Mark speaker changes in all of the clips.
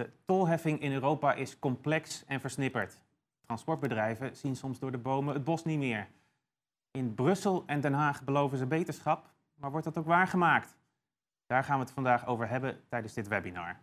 Speaker 1: De tolheffing in Europa is complex en versnipperd. Transportbedrijven zien soms door de bomen het bos niet meer. In Brussel en Den Haag beloven ze beterschap, maar wordt dat ook waargemaakt? Daar gaan we het vandaag over hebben tijdens dit webinar.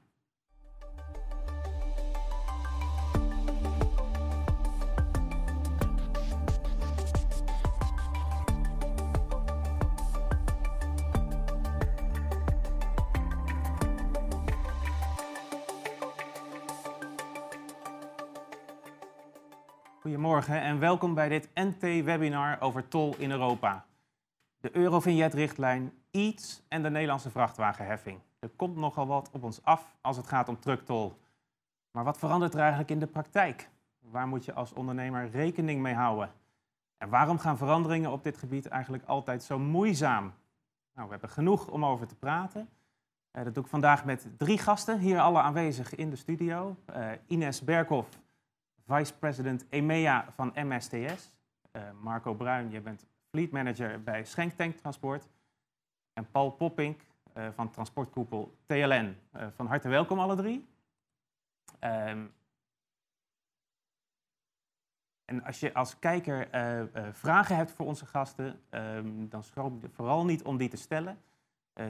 Speaker 1: Goedemorgen en welkom bij dit NT-webinar over tol in Europa. De Eurovignet-richtlijn, EATS en de Nederlandse vrachtwagenheffing. Er komt nogal wat op ons af als het gaat om trucktol. Maar wat verandert er eigenlijk in de praktijk? Waar moet je als ondernemer rekening mee houden? En waarom gaan veranderingen op dit gebied eigenlijk altijd zo moeizaam? Nou, we hebben genoeg om over te praten. Uh, dat doe ik vandaag met drie gasten, hier alle aanwezig in de studio. Uh, Ines Berkhoff, vice-president EMEA van MSTS. Eh, Marco Bruin, je bent fleet manager bij Schenk Tank Transport. En Paul Poppink uh, van transportkoepel TLN. Eh, van harte welkom alle drie. Um, en als je als kijker vragen hebt voor onze gasten, um, dan schroom vooral niet om die te stellen.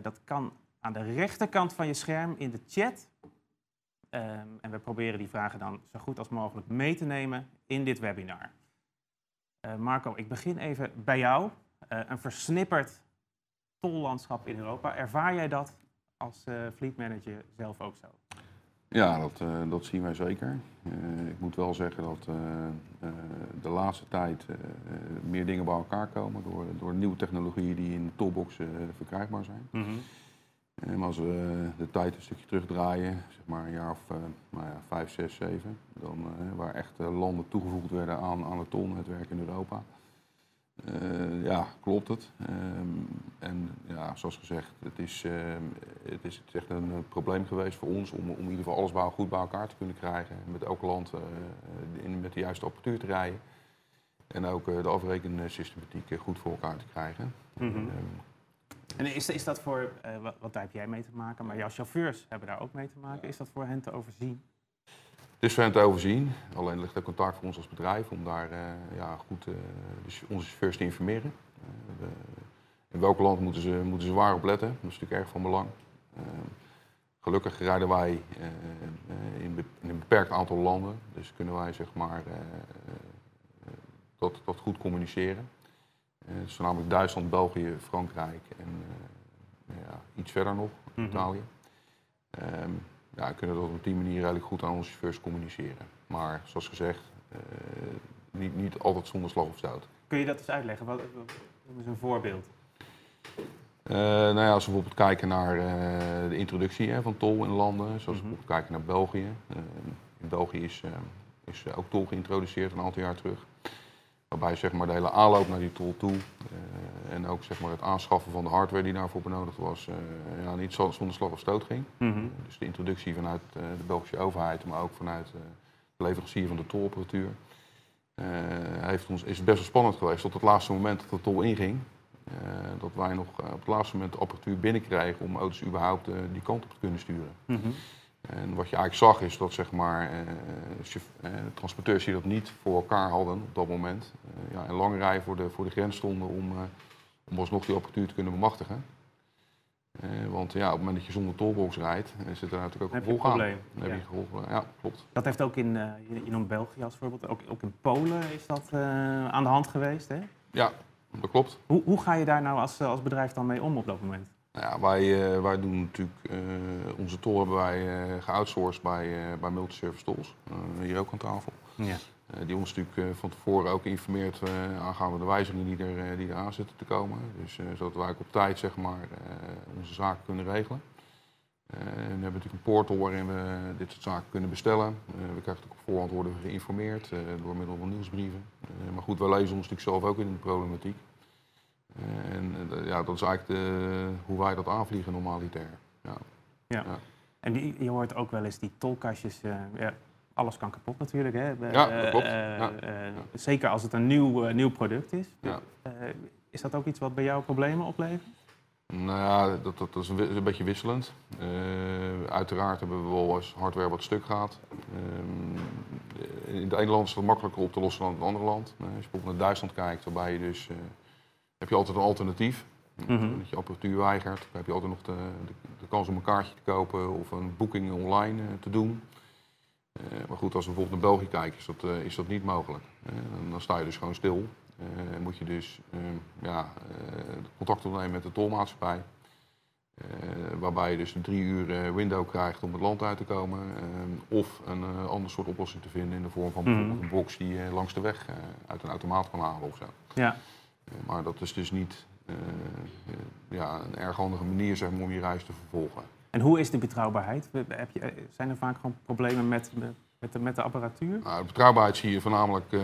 Speaker 1: dat kan aan de rechterkant van je scherm in de chat. Um, en we proberen die vragen dan zo goed als mogelijk mee te nemen in dit webinar. Uh, Marco, ik begin even bij jou. Uh, een versnipperd tollandschap in Europa. Ervaar jij dat als uh, fleet manager zelf ook zo?
Speaker 2: Ja, dat, dat zien wij zeker. ik moet wel zeggen dat de laatste tijd meer dingen bij elkaar komen door, door nieuwe technologieën die in de toolboxen verkrijgbaar zijn. Mm -hmm. En als we de tijd een stukje terugdraaien, zeg maar een jaar of uh, nou ja, vijf, zes, zeven, dan, waar echt landen toegevoegd werden aan, aan het tolnetwerk in Europa. ja, klopt het. Um, en ja, zoals gezegd, het is, ehm, het is, echt een probleem geweest voor ons om, om in ieder geval alles bij, goed bij elkaar te kunnen krijgen. Met elk land in, met de juiste apparatuur te rijden. En ook de afrekensystematiek goed voor elkaar te krijgen. Mm -hmm.
Speaker 1: En is, is dat voor, uh, wat, wat, daar heb jij mee te maken, maar jouw chauffeurs hebben daar ook mee te maken. Is dat voor hen te overzien?
Speaker 2: Het is voor hen te overzien. Alleen ligt er contact voor ons als bedrijf om daar uh, ja, goed dus onze chauffeurs te informeren. We, in welk land moeten ze, moeten ze waar op letten? Dat is natuurlijk erg van belang. gelukkig rijden wij in, in, een beperkt aantal landen. Dus kunnen wij zeg maar dat, dat goed communiceren. Uh, is voornamelijk Duitsland, België, Frankrijk en uh, ja, iets verder nog, -hmm. Italië. Um, ja, kunnen dat op die manier redelijk goed aan onze chauffeurs communiceren. Maar zoals gezegd, uh, niet, niet altijd zonder slag of stoot.
Speaker 1: Kun je dat eens uitleggen? Wat, wat is een voorbeeld?
Speaker 2: Uh, nou ja, als we bijvoorbeeld kijken naar uh, de introductie hè, van tol in landen, zoals we -hmm. bijvoorbeeld kijken naar België. Uh, in België is, is ook tol geïntroduceerd een aantal jaar terug. Waarbij zeg maar, de hele aanloop naar die tool toe uh, en ook zeg maar, het aanschaffen van de hardware die daarvoor benodigd was, uh, ja, niet zonder slag of stoot ging. Mm -hmm. dus de introductie vanuit uh, de Belgische overheid, maar ook vanuit de leverancier van de tolapparatuur. heeft ons, is best wel spannend geweest tot het laatste moment dat de tol inging. dat wij nog op het laatste moment de apparatuur binnenkregen om auto's überhaupt die kant op te kunnen sturen. Mm -hmm. En wat je eigenlijk zag is dat zeg maar, eh, eh, transporteurs die dat niet voor elkaar hadden op dat moment, eh, ja, een lange rij voor de, voor de grens stonden om, uh, om alsnog die apparatuur te kunnen bemachtigen. Uh, want ja, op het moment dat je zonder toolbox rijdt, zit er natuurlijk ook een gevolg aan. Dan heb je gevolg, ja, klopt.
Speaker 1: Dat heeft ook in, in, in België als voorbeeld, ook, ook in Polen is dat aan de hand geweest, hè?
Speaker 2: Ja, dat klopt.
Speaker 1: Hoe, hoe ga je daar nou als, als bedrijf dan mee om op dat moment?
Speaker 2: Nou ja, wij, uh, wij doen natuurlijk, uh, onze tol hebben wij uh, geoutsourced bij, bij Multiservice Tools, hier ook aan tafel. Ja. die ons natuurlijk van tevoren ook informeert aangaande de wijzigingen die er, die aan zitten te komen. Dus zodat wij ook op tijd zeg maar, onze zaken kunnen regelen. we hebben natuurlijk een portal waarin we dit soort zaken kunnen bestellen. we krijgen ook op voorhand worden geïnformeerd door middel van nieuwsbrieven. maar goed, wij lezen ons natuurlijk zelf ook in de problematiek. En eh, ja, dat is eigenlijk de, hoe wij dat aanvliegen normalitair. Ja.
Speaker 1: ja. ja. En die, je hoort ook wel eens die tolkastjes, uh, ja, alles kan kapot natuurlijk. Hè?
Speaker 2: Ja, dat klopt.
Speaker 1: Ja. Zeker als het een nieuw, nieuw product is. Ja. is dat ook iets wat bij jou problemen oplevert?
Speaker 2: Nou ja, dat, dat, is een, een, beetje wisselend. Uh, uiteraard hebben we wel eens hardware wat stuk gaat. Uh, in het ene land is het makkelijker op te lossen dan in het andere land. Uh, als je bijvoorbeeld naar Duitsland kijkt, waarbij je dus, heb je altijd een alternatief. Mm -hmm. Dat je apparatuur weigert, dan heb je altijd nog de, de, de, kans om een kaartje te kopen of een boeking online te doen. maar goed, als we bijvoorbeeld naar België kijken, is dat, is dat niet mogelijk. dan sta je dus gewoon stil. Uh, moet je dus uh, ja, uh, contact opnemen met de tolmaatschappij. waarbij je dus een drie uur window krijgt om het land uit te komen. of een ander soort oplossing te vinden in de vorm van mm. een box die je langs de weg uit een automaat kan halen of zo.
Speaker 1: Ja.
Speaker 2: Maar dat is dus niet ja, een erg handige manier zeg maar, om je reis te vervolgen.
Speaker 1: En hoe is de betrouwbaarheid? Heb je, zijn er vaak gewoon problemen met, met, de, met de apparatuur?
Speaker 2: Nou, de betrouwbaarheid zie je voornamelijk uh,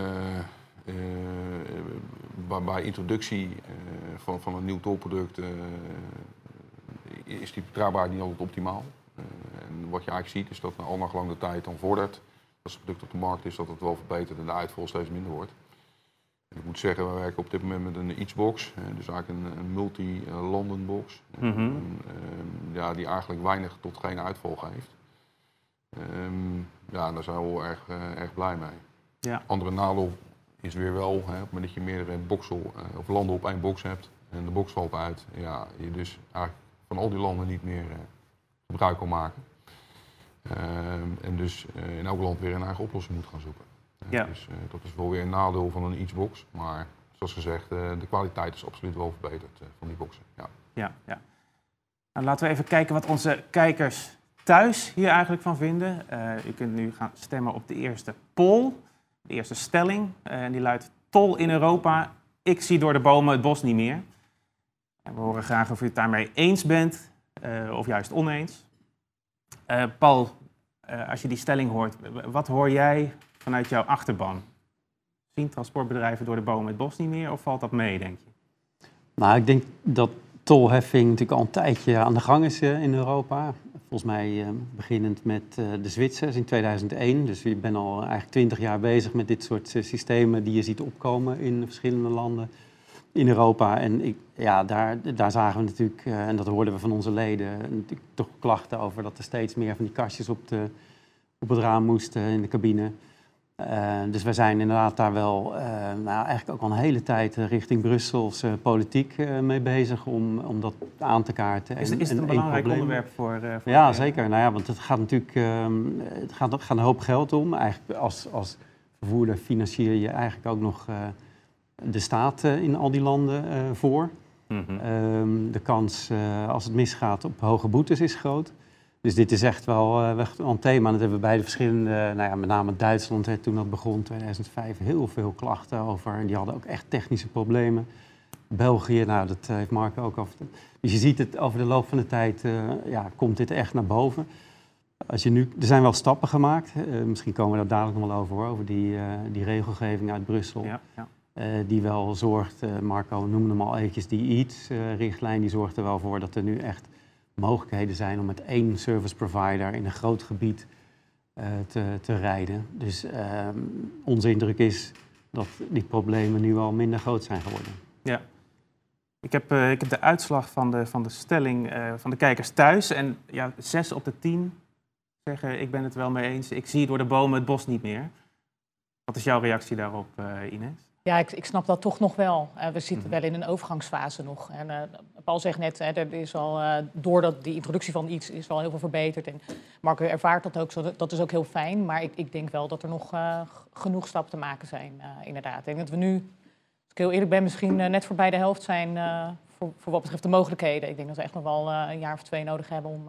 Speaker 2: bij introductie uh, van, van een nieuw tolproduct is die betrouwbaarheid niet altijd optimaal. en wat je eigenlijk ziet is dat al naar gelang de tijd dan vordert, als het product op de markt is, dat het wel verbetert en de uitval steeds minder wordt. Ik moet zeggen, we werken op dit moment met een Eachbox, dus eigenlijk een, een multi-landen box, mm -hmm. ja, die eigenlijk weinig tot geen uitval geeft. Um, ja, daar zijn we wel erg, erg blij mee. Ja. Andere nadeel is weer wel, hè, op het moment dat je meerdere boxel, uh, of landen op één box hebt en de box valt uit, ja, je dus eigenlijk van al die landen niet meer uh, gebruik kan maken. Uh, en dus in elk land weer een eigen oplossing moet gaan zoeken. Ja. Dus dat is wel weer een nadeel van een Eachbox, maar zoals gezegd, de kwaliteit is absoluut wel verbeterd van die boxen. Ja,
Speaker 1: ja. ja. Nou, laten we even kijken wat onze kijkers thuis hier eigenlijk van vinden. u kunt nu gaan stemmen op de eerste poll de eerste stelling. En die luidt: Tol in Europa. Ik zie door de bomen het bos niet meer. En we horen graag of u het daarmee eens bent uh, of juist oneens. Paul, als je die stelling hoort, wat hoor jij vanuit jouw achterban? Zien transportbedrijven door de bomen het bos niet meer of valt dat mee, denk je?
Speaker 3: Nou, ik denk dat tolheffing natuurlijk al een tijdje aan de gang is in Europa. Volgens mij uh, beginnend met uh, de Zwitsers in 2001. Dus je bent al eigenlijk twintig jaar bezig met dit soort systemen die je ziet opkomen in verschillende landen in Europa. En ik, ja, daar, daar zagen we natuurlijk, en dat hoorden we van onze leden, toch klachten over dat er steeds meer van die kastjes op, de, op het raam moesten in de cabine. Uh, dus we zijn inderdaad daar wel uh, nou, eigenlijk ook al een hele tijd richting Brusselse politiek uh, mee bezig om, om dat aan te kaarten.
Speaker 1: Is, en, is het een belangrijk onderwerp voor, voor
Speaker 3: Ja, zeker. Nou ja, want het gaat natuurlijk ehm, het gaat, gaat, een hoop geld om. Eigenlijk als, als vervoerder financier je eigenlijk ook nog de staat in al die landen voor. Mm -hmm. de kans als het misgaat op hoge boetes is groot. Dus dit is echt wel, uh, wel een thema. Dat hebben we bij de verschillende, nou ja, met name Duitsland, hè, toen dat begon, 2005, heel veel klachten over. En die hadden ook echt technische problemen. België, nou, dat heeft Marco ook over. Dus je ziet het over de loop van de tijd, uh, ja, komt dit echt naar boven. Als je nu, er zijn wel stappen gemaakt. Uh, misschien komen we daar dadelijk nog wel over, hoor, over die, die regelgeving uit Brussel. Ja, ja. die wel zorgt, Marco noemde hem al eventjes, die EATS-richtlijn, die zorgt er wel voor dat er nu echt mogelijkheden zijn om met één service provider in een groot gebied uh, te, te rijden. Dus uh, onze indruk is dat die problemen nu al minder groot zijn geworden.
Speaker 1: Ja. Ik heb, uh, ik heb de uitslag van de, van de stelling van de kijkers thuis. En ja, zes op de tien zeggen ik ben het wel mee eens. Ik zie door de bomen het bos niet meer. Wat is jouw reactie daarop, Ines?
Speaker 4: Ja, ik, ik, snap dat toch nog wel. Uh, we zitten mhm. wel in een overgangsfase nog. En uh, Paul zegt net, hè, er is al, uh, doordat die introductie van iets is wel heel veel verbeterd. En Marco ervaart dat ook zo. Dat is ook heel fijn. Maar ik, ik denk wel dat er nog genoeg stappen te maken zijn, inderdaad. Ik denk dat we nu, als ik heel eerlijk ben, misschien net voorbij de helft zijn voor, voor, wat betreft de mogelijkheden. Ik denk dat we echt nog wel een jaar of twee nodig hebben om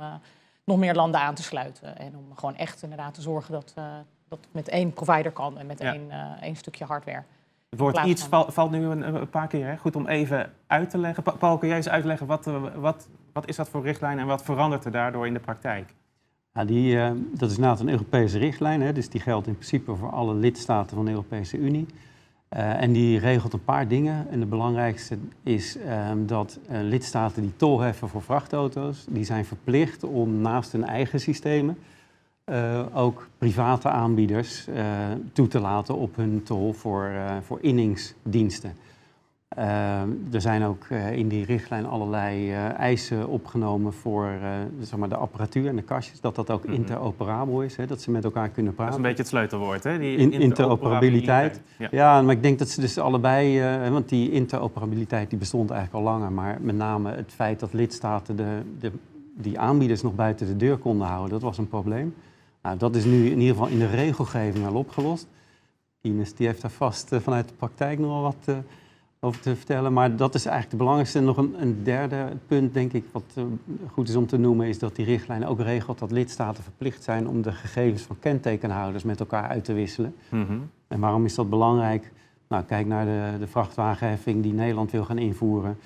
Speaker 4: nog meer landen aan te sluiten. En om gewoon echt inderdaad te zorgen dat dat met één provider kan en met ja. één, één stukje hardware.
Speaker 1: Het woord iets valt nu een, een, paar keer. Hè? Goed om even uit te leggen. Paul, kun jij eens uitleggen wat, eh, wat, wat is dat voor richtlijn en wat verandert er daardoor in de praktijk?
Speaker 3: Ja, die, uh, dat is inderdaad een Europese richtlijn, hè, dus die geldt in principe voor alle lidstaten van de Europese Unie. Uh, en die regelt een paar dingen. En de belangrijkste is uh, dat lidstaten die tol heffen voor vrachtauto's, die zijn verplicht om naast hun eigen systemen ook private aanbieders uh, toe te laten op hun tol voor, uh, voor inningsdiensten. Er zijn ook eh, in die richtlijn allerlei eh, eisen opgenomen voor eh, zeg maar de apparatuur en de kastjes. Dat dat ook
Speaker 1: Mhm.
Speaker 3: interoperabel is, hè, dat ze met elkaar kunnen
Speaker 1: Dat is
Speaker 3: praten.
Speaker 1: een beetje het sleutelwoord, hè? Die
Speaker 3: In- interoperabiliteit.
Speaker 1: Ja.
Speaker 3: Ja, maar ik denk dat ze dus allebei, eh, want die interoperabiliteit die bestond eigenlijk al langer, maar met name het feit dat lidstaten de, de, die aanbieders nog buiten de deur konden houden, dat was een probleem. Nou, dat is nu in ieder geval in de regelgeving wel opgelost. Ines die heeft daar vast eh, vanuit de praktijk nog wel wat eh, over te vertellen, maar dat is eigenlijk het belangrijkste. En nog een, een derde punt, denk ik, wat eh, goed is om te noemen, is dat die richtlijn ook regelt dat lidstaten verplicht zijn om de gegevens van kentekenhouders met elkaar uit te wisselen.
Speaker 1: Mhm.
Speaker 3: En waarom is dat belangrijk? Nou, kijk naar de, de vrachtwagenheffing die Nederland wil gaan invoeren.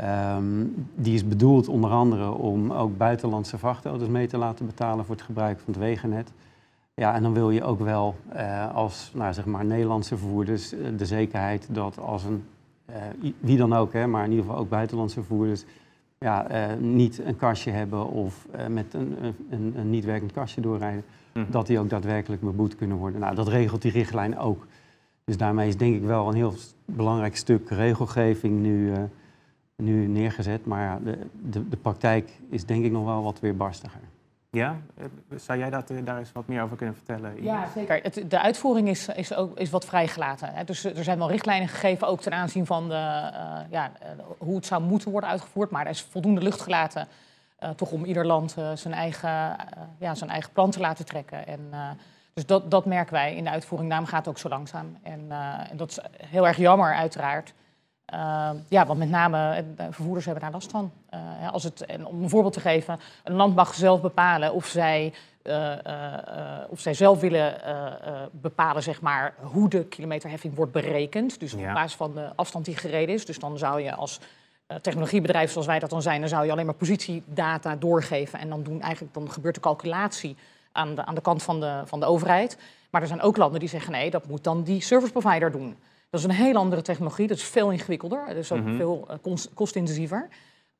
Speaker 3: Ehm, die is bedoeld onder andere om ook buitenlandse vrachtauto's mee te laten betalen voor het gebruik van het wegennet. Ja, en dan wil je ook wel eh, als nou, zeg maar Nederlandse vervoerders eh, de zekerheid dat als een, eh, wie dan ook, hè, maar in ieder geval ook buitenlandse vervoerders, ja, niet een kastje hebben of met een, een, een niet werkend kastje doorrijden
Speaker 1: Mhm.
Speaker 3: dat die ook daadwerkelijk beboet kunnen worden. Nou, dat regelt die richtlijn ook. Dus daarmee is denk ik wel een heel belangrijk stuk regelgeving nu, nu neergezet. Maar ja, de, de, de praktijk is denk ik nog wel wat weerbarstiger.
Speaker 1: Ja? Eh, Zou jij dat, eh, daar eens wat meer over kunnen vertellen?
Speaker 4: Ja, zeker. Het, de uitvoering is, is, ook, is wat vrijgelaten. Hè. Dus er zijn wel richtlijnen gegeven, ook ten aanzien van de, eh, ja, eh, hoe het zou moeten worden uitgevoerd. Maar er is voldoende lucht gelaten, eh, toch om ieder land eh, zijn, eigen, eh, ja, zijn eigen plan te laten trekken. En, eh, dus dat, dat merken wij in de uitvoering. Daarom gaat het ook zo langzaam. En, eh, en dat is heel erg jammer, uiteraard. Uh, ja, want met name eh, de vervoerders hebben daar last van. Uh, als het, en om een voorbeeld te geven, een land mag zelf bepalen of zij, uh, of zij zelf willen bepalen zeg maar, hoe de kilometerheffing wordt berekend. Dus
Speaker 1: Ja.
Speaker 4: op basis van de afstand die gereden is. Dus dan zou je als technologiebedrijf zoals wij dat dan zijn, dan zou je alleen maar positiedata doorgeven. En dan, doen eigenlijk, dan gebeurt de calculatie aan de, aan de kant van de, van de overheid. Maar er zijn ook landen die zeggen nee, dat moet dan die service provider doen. Dat is een heel andere technologie, dat is veel ingewikkelder, dat is ook
Speaker 1: Mhm.
Speaker 4: veel uh, kost, kostintensiever.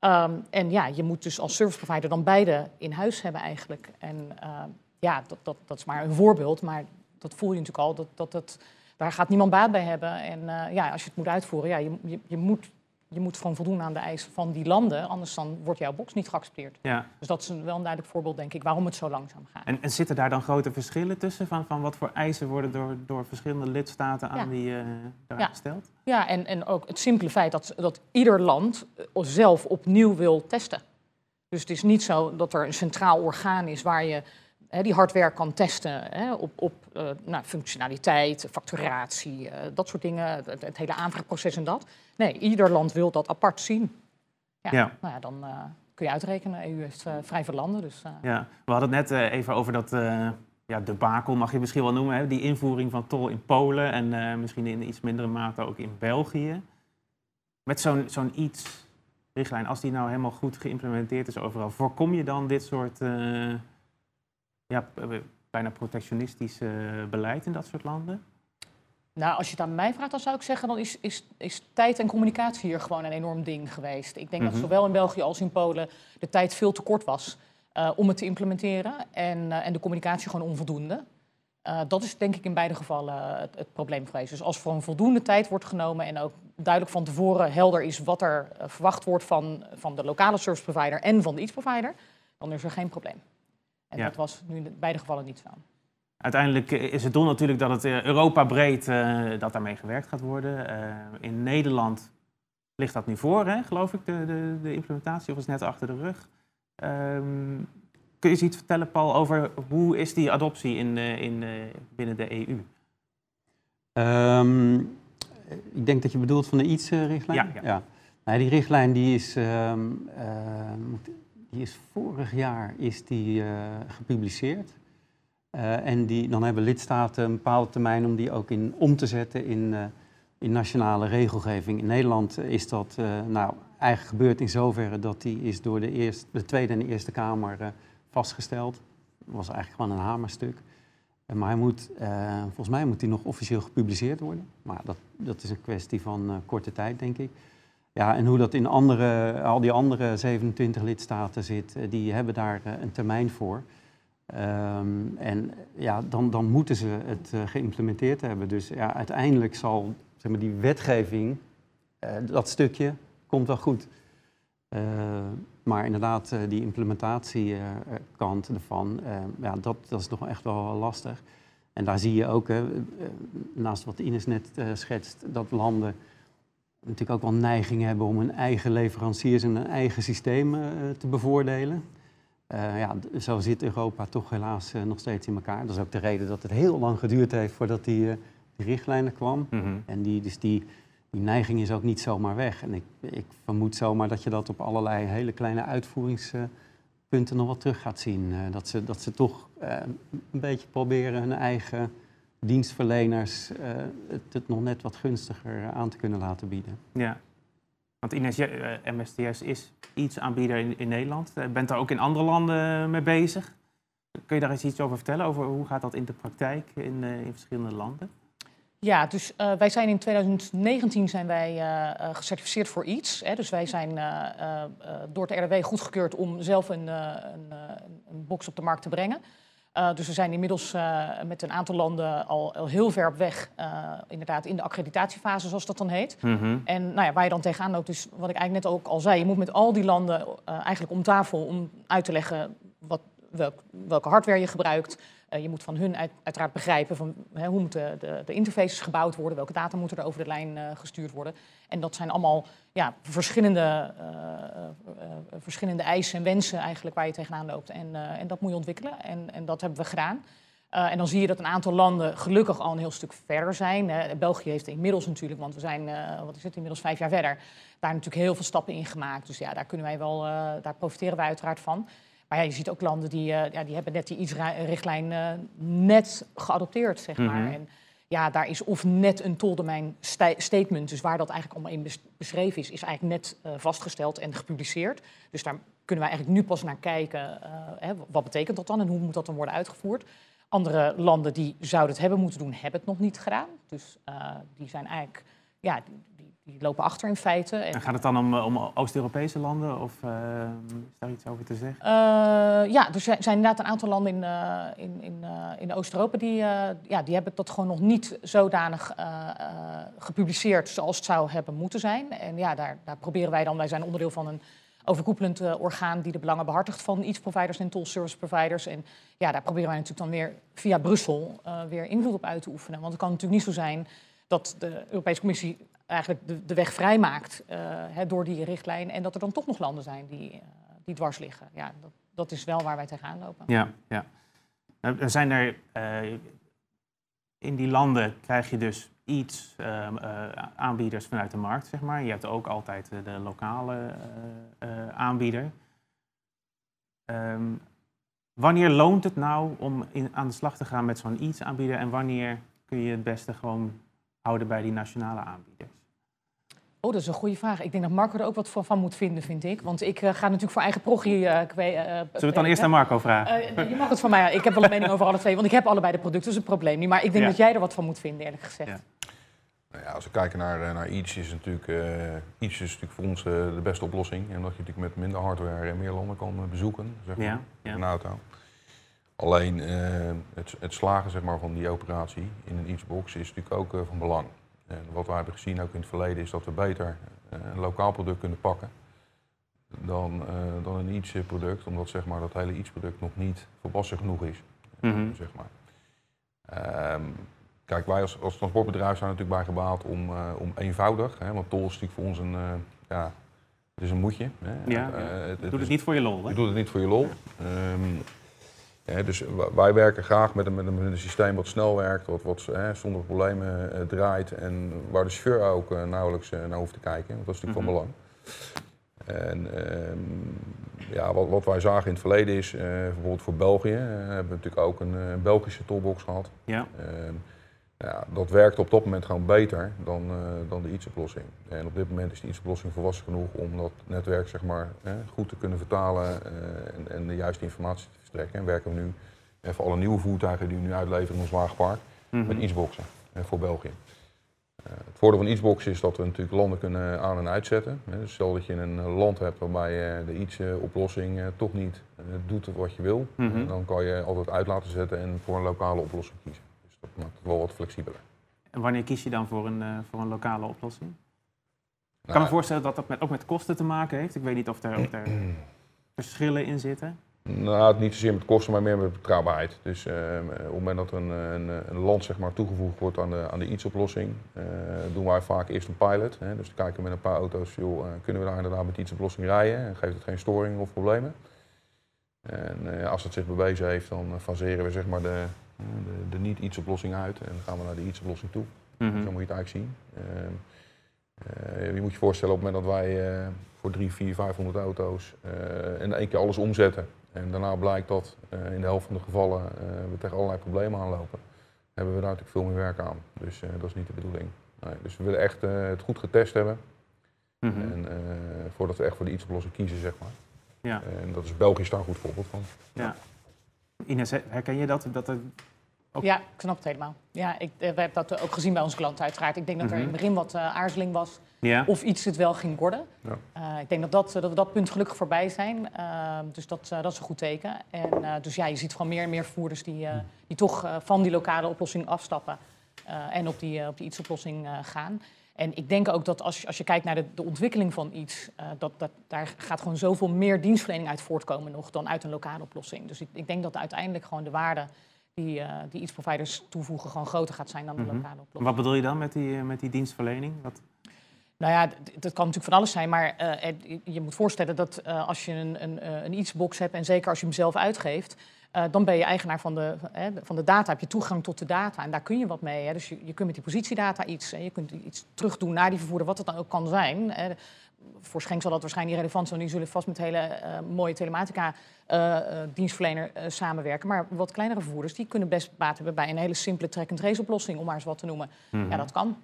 Speaker 4: Um, en ja, je moet dus als service provider dan beide in huis hebben eigenlijk. En uh, ja, dat, dat, dat is maar een voorbeeld, maar dat voel je natuurlijk al, dat, dat, dat, daar gaat niemand baat bij hebben. En uh, ja, als je het moet uitvoeren, ja, je, je, je, moet, je moet gewoon voldoen aan de eisen van die landen, anders dan wordt jouw box niet geaccepteerd.
Speaker 1: Ja.
Speaker 4: Dus dat is een, wel een duidelijk voorbeeld, denk ik, waarom het zo langzaam gaat.
Speaker 1: En, en zitten daar dan grote verschillen tussen? Van, van wat voor eisen worden door, door verschillende lidstaten aan
Speaker 4: Ja.
Speaker 1: die uh, daar
Speaker 4: Ja.
Speaker 1: gesteld?
Speaker 4: Ja, en, en ook het simpele feit dat, dat ieder land eh, zelf opnieuw wil testen. Dus het is niet zo dat er een centraal orgaan is waar je hè, die hardware kan testen hè, op, op uh, nou, functionaliteit, facturatie, uh, dat soort dingen, het, het, hele aanvraagproces en dat. Nee, ieder land wil dat apart zien. Ja,
Speaker 1: Ja.
Speaker 4: Nou ja dan uh, kun je uitrekenen. EU heeft vrij veel landen. Dus,
Speaker 1: Ja, we hadden het net even over dat ja, debakel, mag je misschien wel noemen, hè? die invoering van tol in Polen en uh, misschien in iets mindere mate ook in België. Met zo'n zo'n iets richtlijn, als die nou helemaal goed geïmplementeerd is overal, voorkom je dan dit soort uh, ja, bijna protectionistisch uh, beleid in dat soort landen?
Speaker 4: Nou, als je het aan mij vraagt, dan zou ik zeggen, dan is, is, is tijd en communicatie hier gewoon een enorm ding geweest. Ik denk
Speaker 1: Mhm.
Speaker 4: dat zowel in België als in Polen de tijd veel te kort was uh, om het te implementeren en, uh, en de communicatie gewoon onvoldoende. Uh, dat is denk ik in beide gevallen het, het, probleem geweest. Dus als voor een voldoende tijd wordt genomen en ook duidelijk van tevoren helder is wat er verwacht wordt van, van de lokale service provider en van de iets provider, dan is er geen probleem. En
Speaker 1: Ja.
Speaker 4: dat was nu in beide gevallen niet zo.
Speaker 1: Uiteindelijk eh, is het doel natuurlijk dat het eh, Europa breed uh, dat daarmee gewerkt gaat worden. Uh, in Nederland ligt dat nu voor, hè, geloof ik, de, de, de implementatie, of is net achter de rug. Um, kun je eens iets vertellen, Paul, over hoe is die adoptie in, uh, in, binnen de EU?
Speaker 3: Um, ik denk dat je bedoelt van de iets-richtlijn.
Speaker 1: Ja, ja.
Speaker 3: ja. Nou, die richtlijn die is, um, die is vorig jaar is die, uh, gepubliceerd. Uh, en die, dan hebben lidstaten een bepaalde termijn om die ook in, om te zetten in, uh, in nationale regelgeving. In Nederland is dat nou, eigenlijk gebeurd in zoverre dat die is door de, eerste, de Tweede en de Eerste Kamer vastgesteld. Dat was eigenlijk gewoon een hamerstuk. maar hij moet, volgens mij moet die nog officieel gepubliceerd worden. Maar dat, dat is een kwestie van korte tijd, denk ik. Ja, en hoe dat in andere, al die andere 27 lidstaten zit, die hebben daar een termijn voor. Um, en ja, dan, dan moeten ze het uh, geïmplementeerd hebben. Dus ja, uiteindelijk zal zeg maar, die wetgeving eh, dat stukje komt wel goed. Eh, maar inderdaad, eh, die implementatiekant ervan, eh, ja, dat, dat is nog echt wel lastig. En daar zie je ook, hè, eh, naast wat Ines net eh, schetst, dat landen natuurlijk ook wel neiging hebben om hun eigen leveranciers en hun eigen systeem eh, te bevoordelen. Eh, ja, zo zit Europa toch helaas eh, nog steeds in elkaar. Dat is ook de reden dat het heel lang geduurd heeft voordat die, die richtlijn er kwam.
Speaker 1: Mhm.
Speaker 3: En die, dus die, die neiging is ook niet zomaar weg. En ik, ik vermoed zomaar dat je dat op allerlei hele kleine uitvoeringspunten nog wel terug gaat zien. Dat, ze, dat ze toch een beetje proberen hun eigen dienstverleners eh, het, het nog net wat gunstiger aan te kunnen laten bieden.
Speaker 1: Ja. Want Ines, eh, MSTS is iets aanbieder in, in Nederland. Je bent daar ook in andere landen mee bezig. Kun je daar eens iets over vertellen? Over hoe gaat dat in de praktijk in, eh, in verschillende landen?
Speaker 4: Ja, dus eh, wij zijn in 2019 zijn wij eh, eh, gecertificeerd voor iets. Hè, dus wij zijn eh, eh, eh, door het RDW goedgekeurd om zelf een, eh, een, eh, een box op de markt te brengen. Eh, dus we zijn inmiddels eh, met een aantal landen al, al heel ver op weg, eh, inderdaad in de accreditatiefase zoals dat dan heet. En nou ja, waar je dan tegenaan loopt, dus wat ik eigenlijk net ook al zei, je moet met al die landen eigenlijk om tafel om uit te leggen wat, welk, welke hardware je gebruikt. Eh, je moet van hun uit- uiteraard begrijpen van, hè, hoe moeten de, de interfaces gebouwd worden, welke data moeten er over de lijn eh, gestuurd worden. En dat zijn allemaal ja, verschillende, eh, verschillende eisen en wensen eigenlijk waar je tegenaan loopt. En, en dat moet je ontwikkelen en, en dat hebben we gedaan. En dan zie je dat een aantal landen gelukkig al een heel stuk verder zijn. België heeft inmiddels natuurlijk, want we zijn, wat is het, inmiddels vijf jaar verder, daar natuurlijk heel veel stappen in gemaakt. Dus ja, daar kunnen wij wel, daar profiteren wij uiteraard van. Maar ja, je ziet ook landen die, eh, ja, die hebben net die iets-richtlijn eh, net geadopteerd, zeg maar.
Speaker 1: Mhm.
Speaker 4: En ja, daar is of net een toldomein sta- statement, dus waar dat eigenlijk allemaal in bes- beschreven is, is eigenlijk net eh, vastgesteld en gepubliceerd. Dus daar kunnen wij eigenlijk nu pas naar kijken, hè, wat betekent dat dan en hoe moet dat dan worden uitgevoerd. Andere landen die zouden het hebben moeten doen, hebben het nog niet gedaan. Dus die zijn eigenlijk, ja, die, die, die lopen achter in feite. En,
Speaker 1: En gaat het dan om, eh, om Oost-Europese landen of eh, is daar iets over te zeggen?
Speaker 4: Eh, ja, er zijn, zijn inderdaad een aantal landen in, in, in, in Oost-Europa die, ja, die hebben dat gewoon nog niet zodanig gepubliceerd zoals het zou hebben moeten zijn. En ja, daar, daar proberen wij dan, wij zijn onderdeel van een overkoepelend orgaan die de belangen behartigt van iets providers en tool service providers. En ja, daar proberen wij natuurlijk dan weer via Brussel weer invloed op uit te oefenen. Want het kan natuurlijk niet zo zijn dat de Europese Commissie eigenlijk de, de weg vrijmaakt eh, hè, door die richtlijn en dat er dan toch nog landen zijn die, eh, die dwars liggen. Ja, dat, dat is wel waar wij tegenaan lopen.
Speaker 1: Ja, ja. Nou, zijn er eh, in die landen krijg je dus iets ehm, eh, aanbieders vanuit de markt, zeg maar. Je hebt ook altijd eh, de lokale eh, eh, aanbieder. Ehm, wanneer loont het nou om in, aan de slag te gaan met zo'n iets aanbieder en wanneer kun je het beste gewoon houden bij die nationale aanbieders?
Speaker 4: Oh, dat is een goede vraag. Ik denk dat Marco er ook wat van, van moet vinden, vind ik. Want ik eh, ga natuurlijk voor eigen progie... eh, kwe- eh,
Speaker 1: Zullen we het dan eerst aan Marco vragen?
Speaker 4: Eh, je mag het van mij. Ik heb wel een mening over alle twee, want ik heb allebei de producten, dus een probleem niet. Maar ik denk
Speaker 1: Ja.
Speaker 4: dat jij er wat van moet vinden, eerlijk gezegd.
Speaker 1: Ja.
Speaker 2: Nou ja, als we kijken naar, eh, naar iets, is natuurlijk, eh, iets is natuurlijk voor ons de beste oplossing. En dat je natuurlijk met minder hardware meer landen kan bezoeken, zeg maar,
Speaker 1: Ja, ja.
Speaker 2: een auto. Alleen eh, het, het slagen zeg maar, van die operatie in een iets-box is natuurlijk ook eh, van belang. En wat we hebben gezien ook in het verleden is dat we beter eh, een lokaal product kunnen pakken dan, eh, dan een iets-product, omdat zeg maar, dat hele iets-product nog niet volwassen genoeg is.
Speaker 1: Mhm.
Speaker 2: zeg maar. Ehm, kijk, wij als, als transportbedrijf zijn natuurlijk bij gebaat om, eh, om eenvoudig, hè, want tol is natuurlijk voor ons een, ja, het is een moetje. Hè.
Speaker 1: Ja,
Speaker 2: het- het
Speaker 1: Doe
Speaker 2: is-
Speaker 1: het niet voor je lol, hè?
Speaker 2: je doet het niet voor je lol. Ehm, dus wij werken graag met een, met een, systeem wat snel werkt, wat, wat hè, zonder problemen eh, draait en waar de chauffeur ook eh, nauwelijks eh, naar hoeft te kijken. Want dat is natuurlijk
Speaker 1: Mhm.
Speaker 2: van belang. En ehm, ja, wat, wat wij zagen in het verleden is, bijvoorbeeld voor België, hebben we natuurlijk ook een Belgische toolbox gehad.
Speaker 1: Ja.
Speaker 2: Ehm, ja, dat werkt op dat moment gewoon beter dan, dan de iets-oplossing. En op dit moment is de iets-oplossing volwassen genoeg om dat netwerk zeg maar, goed te kunnen vertalen en, en de juiste informatie te En werken we nu voor alle nieuwe voertuigen die we nu uitleveren in ons wagenpark
Speaker 1: Mhm.
Speaker 2: met iets-boxen eh, voor België. Eh, het voordeel van iets-box is dat we natuurlijk landen kunnen aan- en uitzetten. Dus stel dat je een eh, land hebt waarbij de iets-oplossing toch niet doet wat je wil,
Speaker 1: Mhm.
Speaker 2: dan kan je altijd uit laten zetten en voor een lokale oplossing kiezen. Dus dat maakt het wel wat flexibeler.
Speaker 1: En wanneer kies je dan voor een, voor een lokale oplossing? Ik kan me
Speaker 2: Nou,
Speaker 1: voorstellen dat dat met, ook met kosten te maken heeft. Ik weet niet of er, of er verschillen in zitten.
Speaker 2: Nou, niet zozeer met kosten, maar meer met betrouwbaarheid. Dus eh, op het moment dat er een, een, een land zeg maar, toegevoegd wordt aan de, aan de iets-oplossing, eh, doen wij vaak eerst een pilot. Hè? Dus dan kijken we met een paar auto's, joh, eh, kunnen we daar inderdaad met iets-oplossing rijden? En geeft het geen storing of problemen? En eh, als het zich bewezen heeft, dan eh, faseren we zeg maar, de, eh, de, de niet-iets-oplossing uit en dan gaan we naar de iets-oplossing toe.
Speaker 1: Mhm.
Speaker 2: Zo moet je het eigenlijk zien. Eh, je moet je voorstellen op het moment dat wij eh, voor 3, 4, 500 auto's eh, in één keer alles omzetten. En daarna blijkt dat eh, in de helft van de gevallen eh, we tegen allerlei problemen aanlopen. Hebben we daar natuurlijk veel meer werk aan. Dus eh, dat is niet de bedoeling. Nee, dus we willen echt het goed getest hebben.
Speaker 1: Mhm.
Speaker 2: En, voordat we echt voor de iets-oplossing kiezen, zeg maar.
Speaker 1: Ja.
Speaker 2: En dat is België daar een goed voorbeeld van.
Speaker 1: Ja. Ines, herken je dat? dat er, Ook-
Speaker 4: Ja, ik snap het helemaal. Ja, ik, eh, we hebben dat ook gezien bij onze klanten uiteraard. Ik denk dat er in
Speaker 1: Mhm.
Speaker 4: het begin wat eh, aarzeling was
Speaker 1: ja?
Speaker 4: of iets het wel ging worden.
Speaker 2: Ja.
Speaker 4: Eh, ik denk dat, dat, dat we dat punt gelukkig voorbij zijn. Eh, dus dat, dat is een goed teken. En dus ja, je ziet gewoon meer en meer voerders die, eh, die toch van die lokale oplossing afstappen en op die, op die iets-oplossing gaan. En ik denk ook dat als je, als je kijkt naar de, de ontwikkeling van iets, dat, dat, daar gaat gewoon zoveel meer dienstverlening uit voortkomen nog dan uit een lokale oplossing. Dus ik, ik denk dat uiteindelijk gewoon de waarde die, eh, die iets providers toevoegen gewoon groter gaat zijn dan de
Speaker 1: Mhm.
Speaker 4: lokale oplossing.
Speaker 1: Wat bedoel je dan met die, eh, met die dienstverlening? Wat,
Speaker 4: Nou ja, dat kan natuurlijk van alles zijn, maar eh, je- moet voorstellen dat als je een, een, een iets-box hebt en zeker als je hem zelf uitgeeft, dan ben je eigenaar van de, van de data, heb je toegang tot de data en daar kun je wat mee. Hè. Dus je, je kunt met die positiedata iets, hè, je kunt iets terugdoen naar die vervoerder, wat het dan ook kan zijn. Hè. Voor Schenk zal dat waarschijnlijk niet relevant zijn, die zullen vast met hele mooie telematica dienstverlener eh, samenwerken. Maar wat kleinere vervoerders, die kunnen best baat hebben bij een hele simpele track-and-trace oplossing, om maar eens wat te noemen.
Speaker 1: Mhm.
Speaker 4: Ja, dat kan.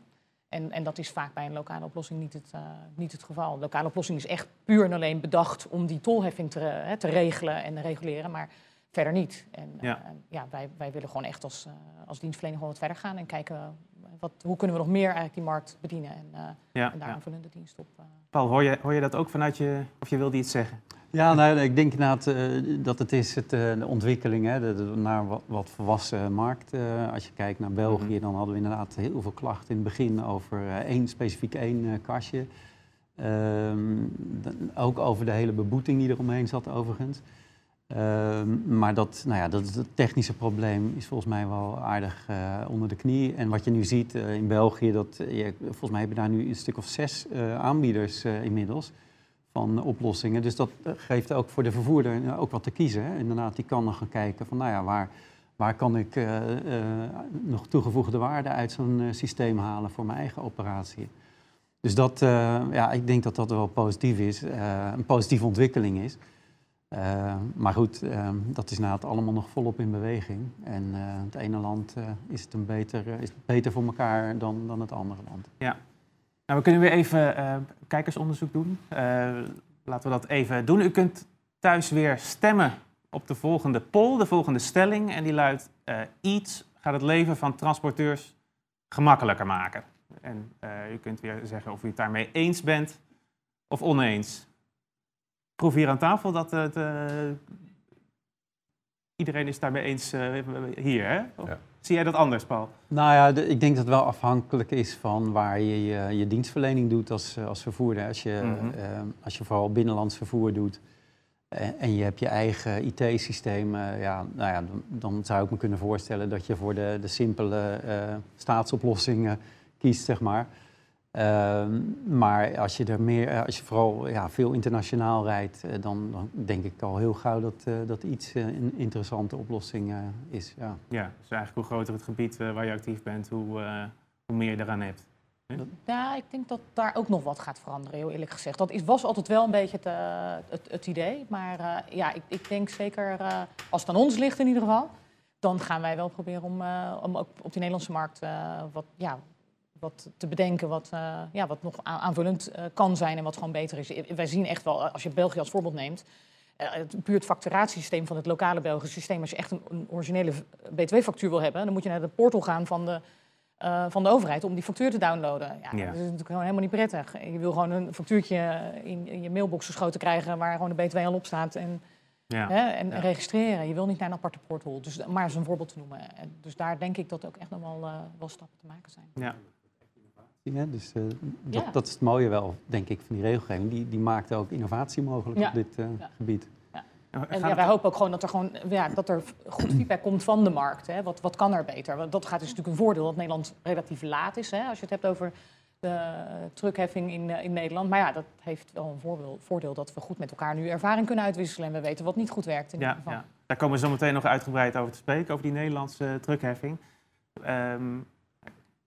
Speaker 4: En, en dat is vaak bij een lokale oplossing niet het, eh, niet het geval. Een lokale oplossing is echt puur en alleen bedacht om die tolheffing te, eh, te regelen en reguleren, maar verder niet. En eh,
Speaker 1: Ja.
Speaker 4: ja, wij, wij willen gewoon echt als, eh, als dienstverlener gewoon wat verder gaan en kijken eh, wat, hoe kunnen we nog meer eigenlijk die markt bedienen en, eh,
Speaker 1: ja,
Speaker 4: en daar
Speaker 1: ja.
Speaker 4: aanvullende dienst op. eh.
Speaker 1: Paul, hoor je, hoor je dat ook vanuit je... Of je wilde iets zeggen?
Speaker 3: Ja, nou, ik denk inderdaad eh, dat het is het, eh, de ontwikkeling hè, de, de- naar wat, wat volwassen markt. Eh, als je kijkt naar België,
Speaker 1: Mhm.
Speaker 3: dan hadden we inderdaad heel veel klachten in het begin over één, specifiek één kastje. Ehm, ook over de hele beboeting die er omheen zat overigens. Ehm, maar dat, nou ja, dat, dat technische probleem is volgens mij wel aardig onder de knie. En wat je nu ziet in België, dat, je, volgens mij hebben daar nu een stuk of zes aanbieders inmiddels van oplossingen. Dus dat eh, geeft ook voor de vervoerder eh, ook wat te kiezen. Hè. Inderdaad, die kan dan gaan kijken van, nou ja, waar, waar kan ik eh, nog toegevoegde waarde uit zo'n systeem halen voor mijn eigen operatie. Dus dat, ja, ik denk dat dat wel positief is, een positieve ontwikkeling is. Maar goed, dat is inderdaad allemaal nog volop in beweging. En het ene land is, het een beter, is het beter voor elkaar dan, dan het andere land.
Speaker 1: Nou, we kunnen weer even eh, kijkersonderzoek doen. Eh, laten we dat even doen. U kunt thuis weer stemmen op de volgende poll, de volgende stelling. En die luidt, eh, iets gaat het leven van transporteurs gemakkelijker maken. En u kunt weer zeggen of u het daarmee eens bent of oneens. Proef hier aan tafel dat het, iedereen is daarmee eens hier, hè?
Speaker 2: Ja.
Speaker 1: Zie jij dat anders, Paul?
Speaker 3: Nou ja, de- ik denk dat het wel afhankelijk is van waar je je, je dienstverlening doet als, eh, als vervoerder. Als je,
Speaker 1: Mhm.
Speaker 3: eh, als je vooral binnenlands vervoer doet en, en je hebt je eigen IT-systeem, ja, nou ja, dan, dan zou ik me kunnen voorstellen dat je voor de, de simpele eh, staatsoplossingen kiest, zeg maar. Ehm, maar als je er meer, eh, als je vooral ja, veel internationaal rijdt, eh, dan, dan denk ik al heel gauw dat, eh, dat iets een interessante oplossing eh, is. Ja.
Speaker 1: Ja, dus eigenlijk hoe groter het gebied waar je actief bent, hoe, eh, hoe meer je eraan hebt.
Speaker 4: Ja, ik denk dat daar ook nog wat gaat veranderen, heel eerlijk gezegd. Dat is, was altijd wel een beetje het, het, het idee. Maar eh, ja, ik, ik denk zeker, eh, als het aan ons ligt in ieder geval, dan gaan wij wel proberen om, eh, om ook op die Nederlandse markt eh, wat, ja, wat te bedenken wat, eh, ja, wat nog aan- aanvullend eh, kan zijn en wat gewoon beter is. Wij zien echt wel, als je België als voorbeeld neemt, eh, het, puur het facturatiesysteem van het lokale Belgische systeem. Als je echt een, een originele btw-factuur wil hebben, dan moet je naar de portal gaan van de, eh, van de overheid om die factuur te downloaden. Ja,
Speaker 1: Ja.
Speaker 4: Dat is natuurlijk gewoon helemaal niet prettig. Je wil gewoon een factuurtje in, in je mailbox geschoten krijgen waar gewoon de btw al op staat en,
Speaker 1: Ja.
Speaker 4: hè, en
Speaker 1: Ja.
Speaker 4: registreren. Je wil niet naar een aparte portal. Dus maar eens een voorbeeld te noemen. En Dus daar denk ik dat ook echt nog wel, eh, wel stappen te maken zijn.
Speaker 1: Ja.
Speaker 3: Dus eh, dat,
Speaker 4: Ja.
Speaker 3: dat is het mooie wel, denk ik, van die regelgeving. Die, die maakt ook innovatie mogelijk
Speaker 4: Ja.
Speaker 3: op dit eh,
Speaker 4: Ja.
Speaker 3: gebied.
Speaker 4: En ja, wij hopen ook gewoon dat er, gewoon, ja, dat er goed feedback komt van de markt. Hè. Wat, wat kan er beter? Want dat gaat is natuurlijk een voordeel dat Nederland relatief laat is. Hè, als je het hebt over de truckheffing in, eh, in Nederland. Maar ja, dat heeft wel een voordeel, voordeel dat we goed met elkaar nu ervaring kunnen uitwisselen. En we weten wat niet goed werkt in
Speaker 1: Ja,
Speaker 4: ieder geval.
Speaker 1: ja. Daar komen we zo meteen nog uitgebreid over te spreken, over die Nederlandse truckheffing. Ehm,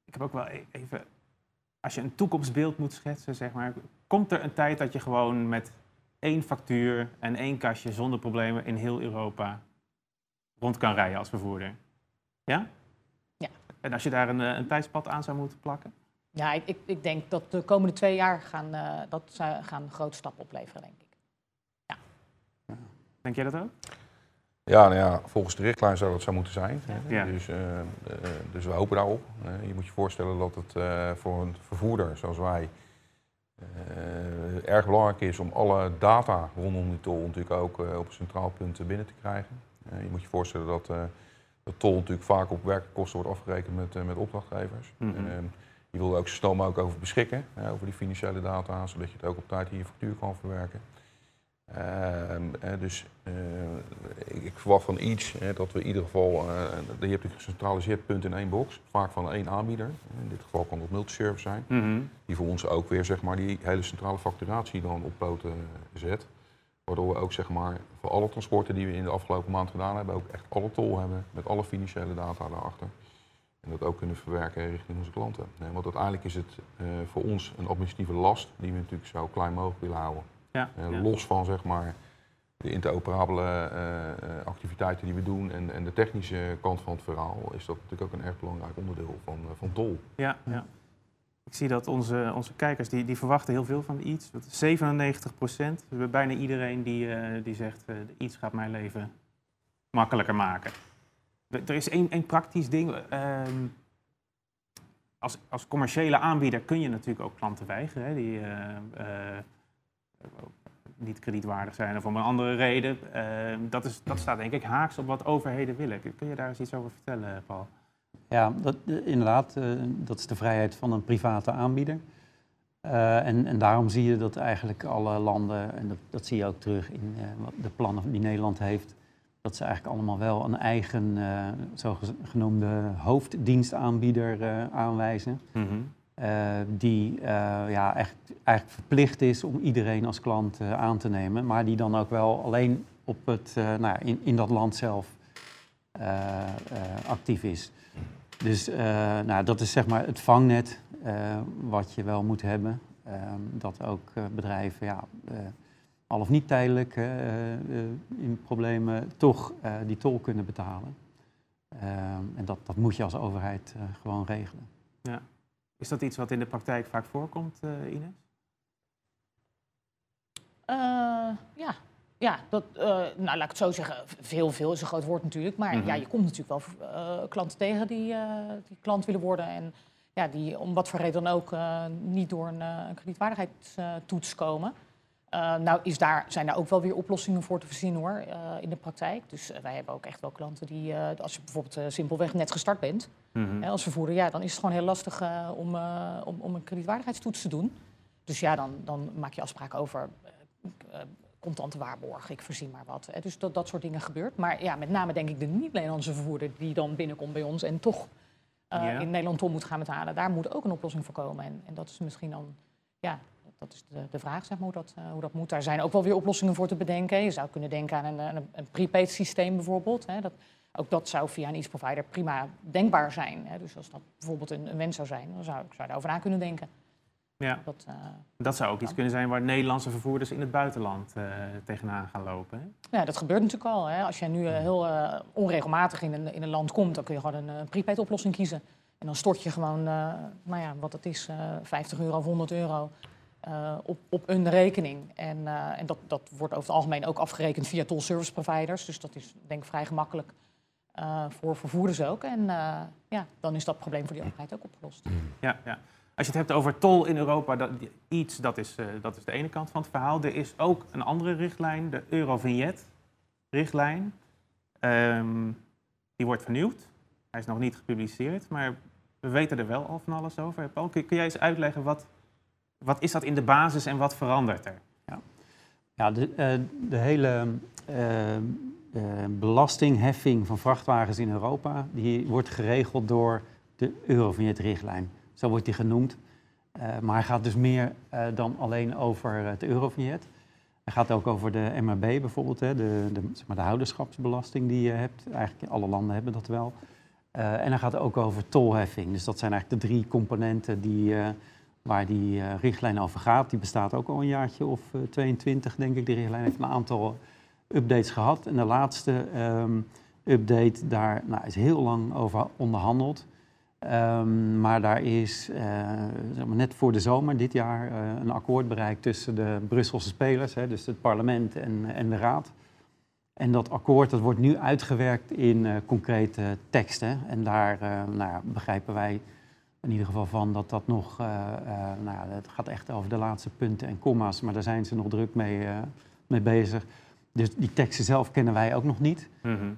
Speaker 1: ik heb ook wel e- even, als je een toekomstbeeld moet schetsen, zeg maar, komt er een tijd dat je gewoon met één factuur en één kastje zonder problemen in heel Europa rond kan rijden als vervoerder? Ja?
Speaker 4: Ja.
Speaker 1: En als je daar een, eh, een tijdspad aan zou moeten plakken?
Speaker 4: Ja, ik, ik, ik denk dat de komende twee jaar gaan, eh, dat gaan een grote stap opleveren, denk ik.
Speaker 1: Denk jij dat ook?
Speaker 2: Ja, nou ja, volgens de richtlijn zou dat zo moeten zijn.
Speaker 1: Ja.
Speaker 2: Dus, eh, eh, dus we hopen daarop. Eh, je moet je voorstellen dat het eh, voor een vervoerder zoals wij eh, erg belangrijk is om alle data rondom die tol natuurlijk ook eh, op een centraal punt binnen te krijgen. Eh, je moet je voorstellen dat eh, de tol natuurlijk vaak op werkkosten wordt afgerekend met, met opdrachtgevers.
Speaker 1: Mhm.
Speaker 2: Eh, je wil er ook zo snel mogelijk over beschikken, over die financiële data, zodat je het ook op tijd in je factuur kan verwerken. Ehm, eh, dus eh, ik, verwacht van iets dat we in ieder geval, eh, je hebt een gecentraliseerd punt in één box, vaak van één aanbieder. In dit geval kan dat multiservice zijn,
Speaker 1: Mhm.
Speaker 2: die voor ons ook weer zeg maar, die hele centrale facturatie dan op poten zet. Waardoor we ook zeg maar, voor alle transporten die we in de afgelopen maand gedaan hebben, ook echt alle tol hebben met alle financiële data daarachter. En dat ook kunnen verwerken richting onze klanten. Nee, want uiteindelijk is het eh, voor ons een administratieve last die we natuurlijk zo klein mogelijk willen houden.
Speaker 1: Ja,
Speaker 2: Eh,
Speaker 1: ja.
Speaker 2: Los van zeg maar, de interoperabele eh, eh, activiteiten die we doen en, en de technische kant van het verhaal, is dat natuurlijk ook een erg belangrijk onderdeel van, van Tol.
Speaker 1: Ja, ja. Ik zie dat onze, onze kijkers die, die verwachten heel veel van iets. 97 procent. We hebben bijna iedereen die, eh, die zegt eh iets gaat mijn leven makkelijker maken. Er is één, één praktisch ding. ehm, als, als commerciële aanbieder kun je natuurlijk ook klanten weigeren. Hè, die eh, eh, niet kredietwaardig zijn of om een andere reden. Ehm, dat, is, dat staat denk ik haaks op wat overheden willen. Kun je daar eens iets over vertellen, Paul?
Speaker 3: Ja, dat, eh, inderdaad, eh, dat is de vrijheid van een private aanbieder. Eh, en, en daarom zie je dat eigenlijk alle landen, en dat, dat zie je ook terug in eh, de plannen die Nederland heeft, dat ze eigenlijk allemaal wel een eigen eh, zogenoemde hoofddienstaanbieder eh, aanwijzen. eh, die eh, ja, echt, eigenlijk verplicht is om iedereen als klant eh, aan te nemen, maar die dan ook wel alleen op het, eh, nou, ja, in, in dat land zelf eh, eh, actief is. Dus eh, nou, dat is zeg maar het vangnet eh, wat je wel moet hebben. Ehm, dat ook eh, bedrijven, ja, eh, al of niet tijdelijk eh, eh, in problemen, toch eh, die tol kunnen betalen. Ehm, en dat, dat moet je als overheid eh, gewoon regelen.
Speaker 1: Is dat iets wat in de praktijk vaak voorkomt, eh Ines?
Speaker 4: Eh, ja, ja dat, eh, nou laat ik het zo zeggen, veel, veel is een groot woord natuurlijk. Maar
Speaker 1: Mhm.
Speaker 4: ja, je komt natuurlijk wel klanten tegen die, die klant willen worden. En ja, die om wat voor reden dan ook niet door een, een kredietwaardigheidstoets komen. Eh, nou is daar, zijn daar ook wel weer oplossingen voor te voorzien hoor, eh, in de praktijk. Dus eh, wij hebben ook echt wel klanten die, als je bijvoorbeeld simpelweg net gestart bent,
Speaker 1: Mhm.
Speaker 4: hè, als vervoerder, ja, dan is het gewoon heel lastig om, om, om een kredietwaardigheidstoets te doen. Dus ja, dan, dan maak je afspraken over contante waarborg, ik voorzie maar wat. Hè. Dus dat, dat soort dingen gebeurt. Maar ja, met name denk ik de niet-Nederlandse vervoerder die dan binnenkomt bij ons en toch in Nederland om moet gaan betalen, daar moet ook een oplossing voor komen. En, en dat is misschien dan, ja, dat is de, de vraag, zeg maar, hoe dat, eh, hoe dat moet. Daar zijn ook wel weer oplossingen voor te bedenken. Je zou kunnen denken aan een, eh, een, een prepaid systeem bijvoorbeeld. Hè. Dat, ook dat zou via een iets provider prima denkbaar zijn. Hè. Dus als dat bijvoorbeeld een, een wens zou zijn, dan zou ik zou daarover na kunnen denken.
Speaker 1: Ja,
Speaker 4: Dat, eh,
Speaker 1: dat zou ook iets kunnen zijn waar Nederlandse vervoerders in het buitenland tegenaan gaan lopen. Hè?
Speaker 4: Ja, dat gebeurt natuurlijk al. Hè. Als jij nu heel onregelmatig in een, in een land komt, dan kun je gewoon een prepaid oplossing kiezen. En dan stort je gewoon, nou ja, wat het is, eh 50 euro of 100 euro eh, op, op een rekening. En, eh, en dat, dat wordt over het algemeen ook afgerekend via toll service providers. Dus dat is denk ik vrij gemakkelijk eh, voor vervoerders ook. En eh, ja, dan is dat probleem voor die overheid ook opgelost.
Speaker 1: Ja, ja. Als je het hebt over tol in Europa, dat, iets, dat is, eh, dat is de ene kant van het verhaal. Er is ook een andere richtlijn, de Eurovignet-richtlijn. Ehm, die wordt vernieuwd. Hij is nog niet gepubliceerd, maar we weten er wel al van alles over. Paul, kun, kun jij eens uitleggen wat, wat is dat in de basis en wat verandert er?
Speaker 3: Ja, de, eh, de hele eh, eh, belastingheffing van vrachtwagens in Europa, die wordt geregeld door de Eurovignet-richtlijn. Zo wordt die genoemd. Maar hij gaat dus meer dan alleen over het Eurovignet. Hij gaat ook over de MRB bijvoorbeeld, hè, de, de, zeg maar de houderschapsbelasting die je hebt. Eigenlijk alle landen hebben dat wel. En hij gaat ook over tolheffing. Dus dat zijn eigenlijk de drie componenten die, waar die eh, richtlijn over gaat. Die bestaat ook al een jaartje of eh, 22, denk ik. Die richtlijn heeft een aantal updates gehad. En de laatste ehm, update, daar nou, is heel lang over onderhandeld. Ehm, maar daar is eh, zeg maar net voor de zomer dit jaar een akkoord bereikt tussen de Brusselse spelers, hè, dus het parlement en, en de raad. En dat akkoord dat wordt nu uitgewerkt in concrete teksten. En daar nou begrijpen wij in ieder geval van dat dat nog, eh, eh, nou ja, het gaat echt over de laatste punten en comma's, maar daar zijn ze nog druk mee, eh, mee bezig. Dus die teksten zelf kennen wij ook nog niet.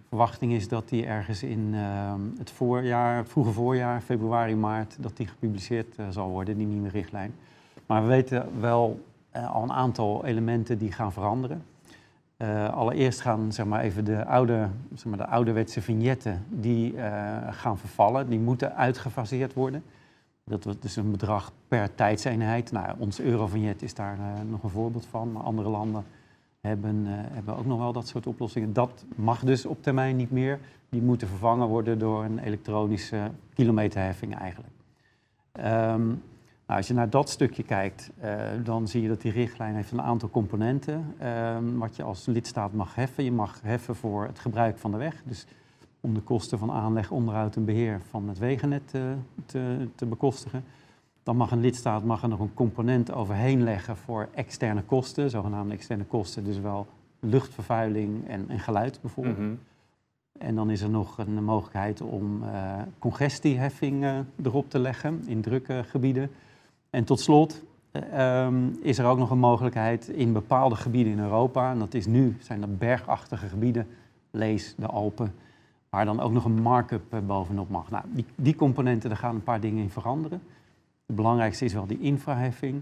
Speaker 3: Verwachting is dat die ergens in eh, het voorjaar, vroege voorjaar, februari, maart, dat die gepubliceerd zal worden, die nieuwe richtlijn. Maar we weten wel al een aantal elementen die gaan veranderen. Eh, allereerst gaan zeg maar, even de, oude, zeg maar, de ouderwetse vignetten die, eh, gaan vervallen. Die moeten uitgefaseerd worden. Dat wordt dus een bedrag per tijdseenheid. Nou, ons eurovignet is daar eh, nog een voorbeeld van. Maar andere landen hebben, hebben ook nog wel dat soort oplossingen. Dat mag dus op termijn niet meer. Die moeten vervangen worden door een elektronische kilometerheffing eigenlijk. Ehm, nou, als je naar dat stukje kijkt, eh, dan zie je dat die richtlijn heeft een aantal componenten ehm, wat je als lidstaat mag heffen. Je mag heffen voor het gebruik van de weg, dus om de kosten van aanleg, onderhoud en beheer van het wegennet eh, te, te bekostigen. Dan mag een lidstaat mag er nog een component overheen leggen voor externe kosten, zogenaamde externe kosten, dus wel luchtvervuiling en, en geluid bijvoorbeeld.
Speaker 1: Mhm.
Speaker 3: En dan is er nog een mogelijkheid om eh, congestieheffing eh, erop te leggen in drukke gebieden. En tot slot eh, ehm, is er ook nog een mogelijkheid in bepaalde gebieden in Europa, en dat is nu, zijn dat bergachtige gebieden, lees de Alpen, waar dan ook nog een markup eh, bovenop mag. Nou, die, die componenten, daar gaan een paar dingen in veranderen. Het belangrijkste is wel die infraheffing.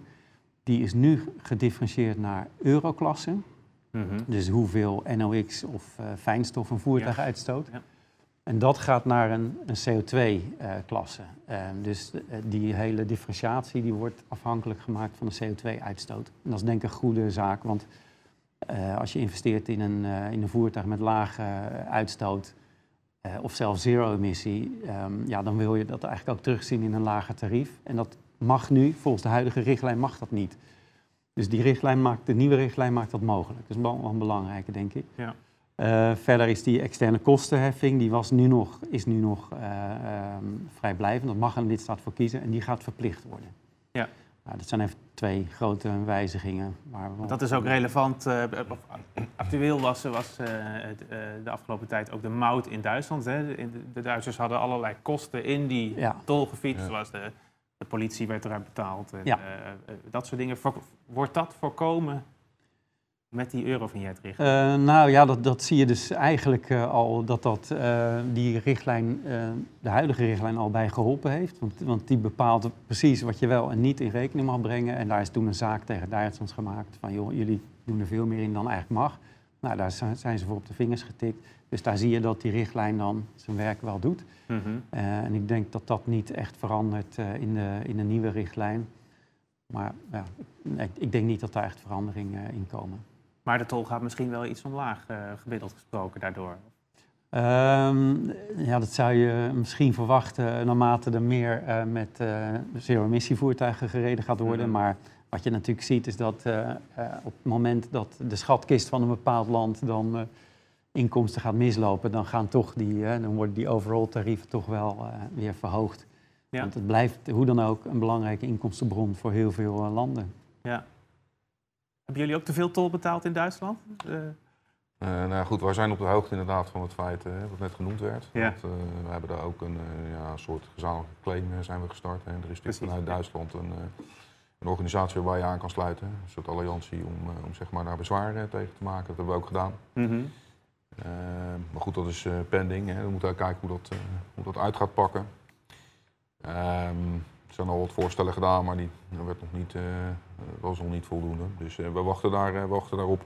Speaker 3: Die is nu gedifferentieerd naar euroklassen.
Speaker 1: Mhm.
Speaker 3: Dus hoeveel NOx of eh, fijnstof een voertuig
Speaker 1: Ja.
Speaker 3: uitstoot.
Speaker 1: Ja.
Speaker 3: En dat gaat naar een, een CO2-klasse. dus eh, die hele differentiatie die wordt afhankelijk gemaakt van de CO2-uitstoot. En dat is denk ik een goede zaak, want eh, als je investeert in een, eh, in een voertuig met lage eh, uitstoot eh, of zelfs zero-emissie, ehm, ja, dan wil je dat eigenlijk ook terugzien in een lager tarief. En dat mag nu, volgens de huidige richtlijn mag dat niet. Dus die richtlijn maakt, de nieuwe richtlijn maakt dat mogelijk. Dat is wel een belangrijke, denk ik.
Speaker 1: Ja.
Speaker 3: Eh, verder is die externe kostenheffing, die was nu nog, is nu nog eh, ehm, vrijblijvend. Dat mag een lidstaat voor kiezen en die gaat verplicht worden.
Speaker 1: Ja.
Speaker 3: Nou, dat zijn even twee grote wijzigingen. Waar we
Speaker 1: Dat is ook relevant. eh, of actueel was, was de afgelopen tijd ook de mout in Duitsland. Hè. De, de Duitsers hadden allerlei kosten in die
Speaker 3: Ja.
Speaker 1: tolgebied.
Speaker 2: Ja.
Speaker 1: Zoals de, de politie werd eruit betaald. En,
Speaker 3: Ja.
Speaker 1: dat soort dingen. Wordt dat voorkomen met die Eurovignet-richtlijn?
Speaker 3: Eh, nou ja, dat, dat zie je dus eigenlijk eh, al dat, dat eh, die richtlijn, de huidige richtlijn al bij geholpen heeft. Want, want die bepaalt precies wat je wel en niet in rekening mag brengen. En daar is toen een zaak tegen Duitsland gemaakt van joh, jullie doen er veel meer in dan eigenlijk mag. Nou, daar zijn ze voor op de vingers getikt. Dus daar zie je dat die richtlijn dan zijn werk wel doet.
Speaker 1: Mhm.
Speaker 3: En ik denk dat dat niet echt verandert in, de, in de nieuwe richtlijn. Maar ja, ik, ik denk niet dat daar echt veranderingen in komen.
Speaker 1: Maar de tol gaat misschien wel iets omlaag, eh, gemiddeld gesproken, daardoor.
Speaker 3: Ehm, ja, dat zou je misschien verwachten naarmate er meer eh, met eh zero-emissievoertuigen gereden gaat worden.
Speaker 1: Mhm.
Speaker 3: Maar wat je natuurlijk ziet is dat op het moment dat de schatkist van een bepaald land dan inkomsten gaat mislopen, dan, gaan toch die, dan worden die overall tarieven toch wel weer verhoogd.
Speaker 1: Ja.
Speaker 3: Want het blijft hoe dan ook een belangrijke inkomstenbron voor heel veel landen.
Speaker 1: Ja. Hebben jullie ook te veel tol betaald in Duitsland? Eh,
Speaker 2: Eh, nou goed, wij zijn op de hoogte inderdaad van het feit eh, wat net genoemd werd.
Speaker 1: Ja.
Speaker 2: Want, we hebben daar ook een ja, soort gezamenlijke claim zijn we gestart. En er is natuurlijk vanuit. Duitsland een, een organisatie waar je aan kan sluiten. Een soort alliantie om, om zeg maar daar bezwaar eh, tegen te maken. Dat hebben we ook gedaan.
Speaker 1: mhm.
Speaker 2: Maar goed, dat is pending. Hè. We moeten kijken hoe dat, hoe dat uit gaat pakken. Ehm, zijn al wat voorstellen gedaan, maar die dat werd nog niet, eh, was nog niet voldoende. Dus eh, we, wachten daar, eh, we wachten daarop.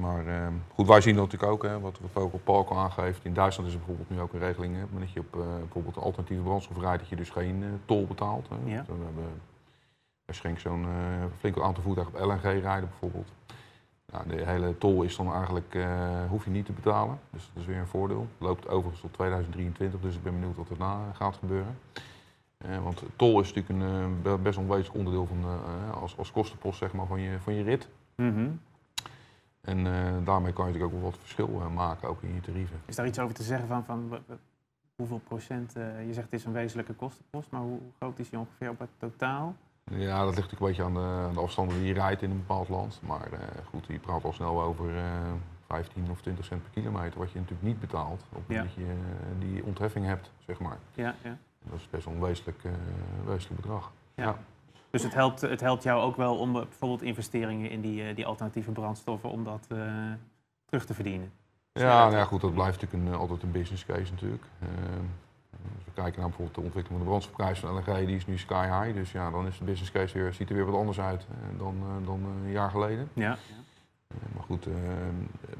Speaker 2: Maar goed, wij zien dat natuurlijk ook, hè, wat Vogel Park al aangeeft. In Duitsland is er bijvoorbeeld nu ook een regeling, hè, dat je op eh, bijvoorbeeld alternatieve brandstof rijdt, dat je dus geen tol betaalt. Hè.
Speaker 1: Ja.
Speaker 2: We hebben schenkt zo'n flink aantal voertuigen op LNG rijden bijvoorbeeld. Nou, de hele tol is dan eigenlijk, hoef je niet te betalen. Dus dat is weer een voordeel. Loopt overigens tot 2023, dus ik ben benieuwd wat er na gaat gebeuren. Eh, want tol is natuurlijk een eh, be- best wezenlijk onderdeel van, eh, als, als kostenpost zeg maar, van, je, van je rit.
Speaker 1: Mhm.
Speaker 2: En eh, daarmee kan je natuurlijk ook wel wat verschil eh, maken, ook in je tarieven.
Speaker 1: Is daar iets over te zeggen van, van hoeveel procent, eh, je zegt het is een wezenlijke kostenpost, maar hoe groot is die ongeveer op het totaal?
Speaker 2: Ja, dat ligt natuurlijk een beetje aan de, aan de afstanden die je rijdt in een bepaald land. Maar eh, goed, je praat al snel over eh 15 of 20 cent per kilometer, wat je natuurlijk niet betaalt op het
Speaker 1: Ja.
Speaker 2: moment dat je eh, die ontheffing hebt, zeg maar.
Speaker 1: Ja, ja.
Speaker 2: Dat is best een wezenlijk, eh, wezenlijk bedrag.
Speaker 1: Ja.
Speaker 2: Ja.
Speaker 1: Dus het helpt, het helpt jou ook wel om eh, bijvoorbeeld investeringen in die, eh, die alternatieve brandstoffen, om dat terug te verdienen.
Speaker 2: Ja, nou ja, goed, dat blijft natuurlijk een, altijd een business case natuurlijk. Als we kijken naar bijvoorbeeld de ontwikkeling van de brandstofprijs van LNG, die is nu sky high. Dus ja, dan is de business case weer, ziet er weer wat anders uit dan, dan een jaar geleden.
Speaker 1: Ja,
Speaker 2: maar goed,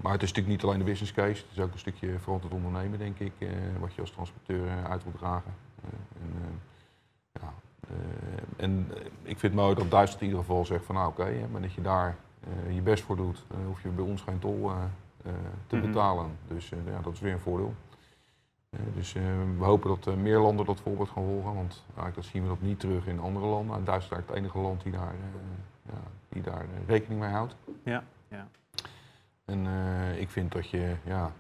Speaker 2: maar het is natuurlijk niet alleen de business case, het is ook een stukje verantwoord ondernemen, denk ik, wat je als transporteur uit wil dragen. Eh, en, eh, ja, eh, en ik vind het mooi dat Duitsland in ieder geval zegt van nou oké, maar dat je daar je best voor doet, dan hoef je bij ons geen tol te
Speaker 1: Mhm.
Speaker 2: betalen. Dus ja, dat is weer een voordeel. Dus we hopen dat meer landen dat voorbeeld gaan volgen, want eigenlijk dat zien we dat niet terug in andere landen. Nou, Duitsland is eigenlijk het enige land die daar, ja, die daar rekening mee houdt.
Speaker 1: Ja, ja.
Speaker 2: En ik vind dat je, ja,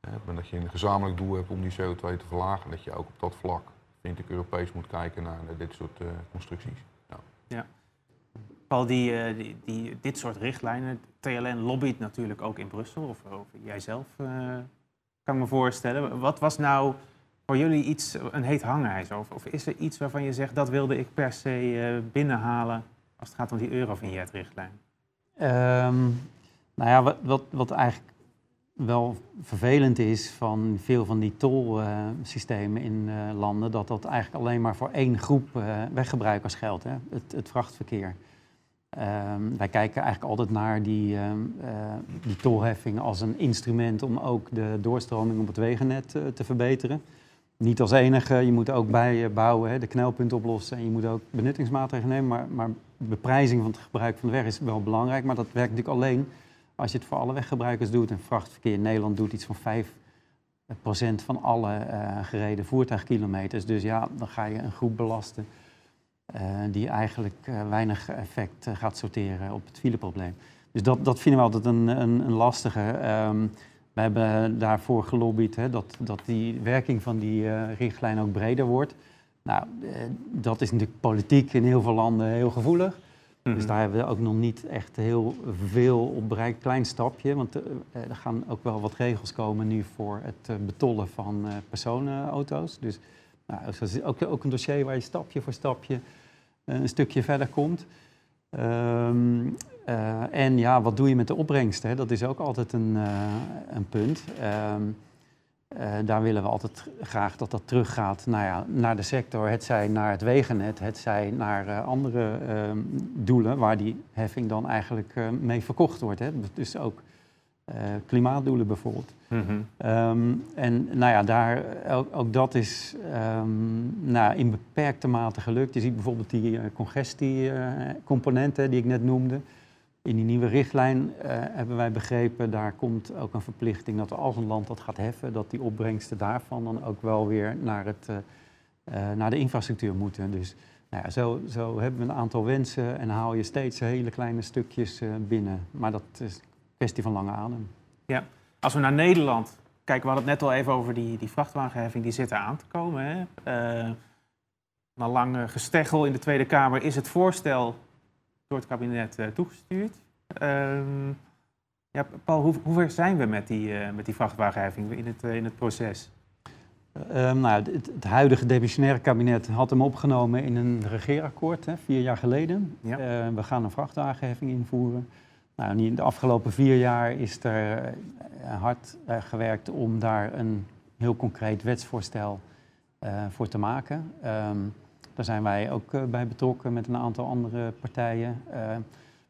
Speaker 2: hè, dat je een gezamenlijk doel hebt om die CO2 te verlagen, dat je ook op dat vlak, vind ik, Europees moet kijken naar eh, dit soort eh, constructies.
Speaker 1: Paul, die, eh, die, die, dit soort richtlijnen, TLN lobbyt natuurlijk ook in Brussel, of, of jijzelf, eh kan ik me voorstellen. Wat was nou voor jullie iets, een heet hangijzer? Of, of is er iets waarvan je zegt, dat wilde ik per se eh, binnenhalen als het gaat om die Eurovignet-richtlijn?
Speaker 3: Ehm, nou ja, wat, wat, wat eigenlijk wel vervelend is van veel van die tolsystemen in eh, landen, dat dat eigenlijk alleen maar voor één groep eh, weggebruikers geldt, hè? Het, het vrachtverkeer. Ehm, wij kijken eigenlijk altijd naar die, ehm, eh, die tolheffing als een instrument om ook de doorstroming op het wegennet te verbeteren. Niet als enige, je moet ook bijbouwen, hè, de knelpunten oplossen en je moet ook benuttingsmaatregelen nemen. Maar, maar beprijzing van het gebruik van de weg is wel belangrijk, maar dat werkt natuurlijk alleen als je het voor alle weggebruikers doet. En vrachtverkeer in Nederland doet iets van 5% van alle eh, gereden voertuigkilometers. Dus ja, dan ga je een groep belasten eh, die eigenlijk eh, weinig effect gaat sorteren op het fileprobleem. Dus dat, dat vinden we altijd een, een, een lastige. Ehm, we hebben daarvoor gelobbyd hè, dat, dat die werking van die richtlijn ook breder wordt. Nou, dat is natuurlijk politiek in heel veel landen heel gevoelig.
Speaker 1: Mhm.
Speaker 3: Dus daar hebben we ook nog niet echt heel veel op bereikt. Klein stapje, want eh, eh, er gaan ook wel wat regels komen nu voor het eh, betollen van personenauto's. Dus nou, dat is ook, ook een dossier waar je stapje voor stapje een stukje verder komt. Ehm, eh, en ja, wat doe je met de opbrengst? Hè? Dat is ook altijd een, een punt. Ehm, eh, daar willen we altijd graag dat dat teruggaat nou ja, naar de sector. Het zij naar het wegennet, het zij naar eh, andere ehm, doelen waar die heffing dan eigenlijk eh, mee verkocht wordt. Hè? Dus ook klimaatdoelen bijvoorbeeld.
Speaker 1: Mhm.
Speaker 3: Ehm, en nou ja, daar, ook, ook dat is ehm, nou, in beperkte mate gelukt. Je ziet bijvoorbeeld die congestiecomponenten die ik net noemde. In die nieuwe richtlijn eh, hebben wij begrepen, daar komt ook een verplichting dat als een land dat gaat heffen, dat die opbrengsten daarvan dan ook wel weer naar, het, eh, eh, naar de infrastructuur moeten. Dus nou ja, zo, zo hebben we een aantal wensen en haal je steeds hele kleine stukjes binnen. Maar dat is een kwestie van lange adem.
Speaker 1: Als we naar Nederland kijken, we hadden het net al even over die, die vrachtwagenheffing, die zit er aan te komen. Hè? Na lang eh, gesteggel in de Tweede Kamer is het voorstel door het kabinet eh, toegestuurd. Ehm, ja, Paul, hoe, hoe ver zijn we met die, eh, met die vrachtwagenheffing in het, eh, in het proces?
Speaker 3: Ehm, nou, het, het huidige demissionaire kabinet had hem opgenomen in een regeerakkoord, hè, vier jaar geleden.
Speaker 1: Ja.
Speaker 3: Eh, we gaan een vrachtwagenheffing invoeren. Nou, in de afgelopen vier jaar is er hard gewerkt om daar een heel concreet wetsvoorstel voor te maken. Ehm, daar zijn wij ook eh, bij betrokken met een aantal andere partijen. Eh,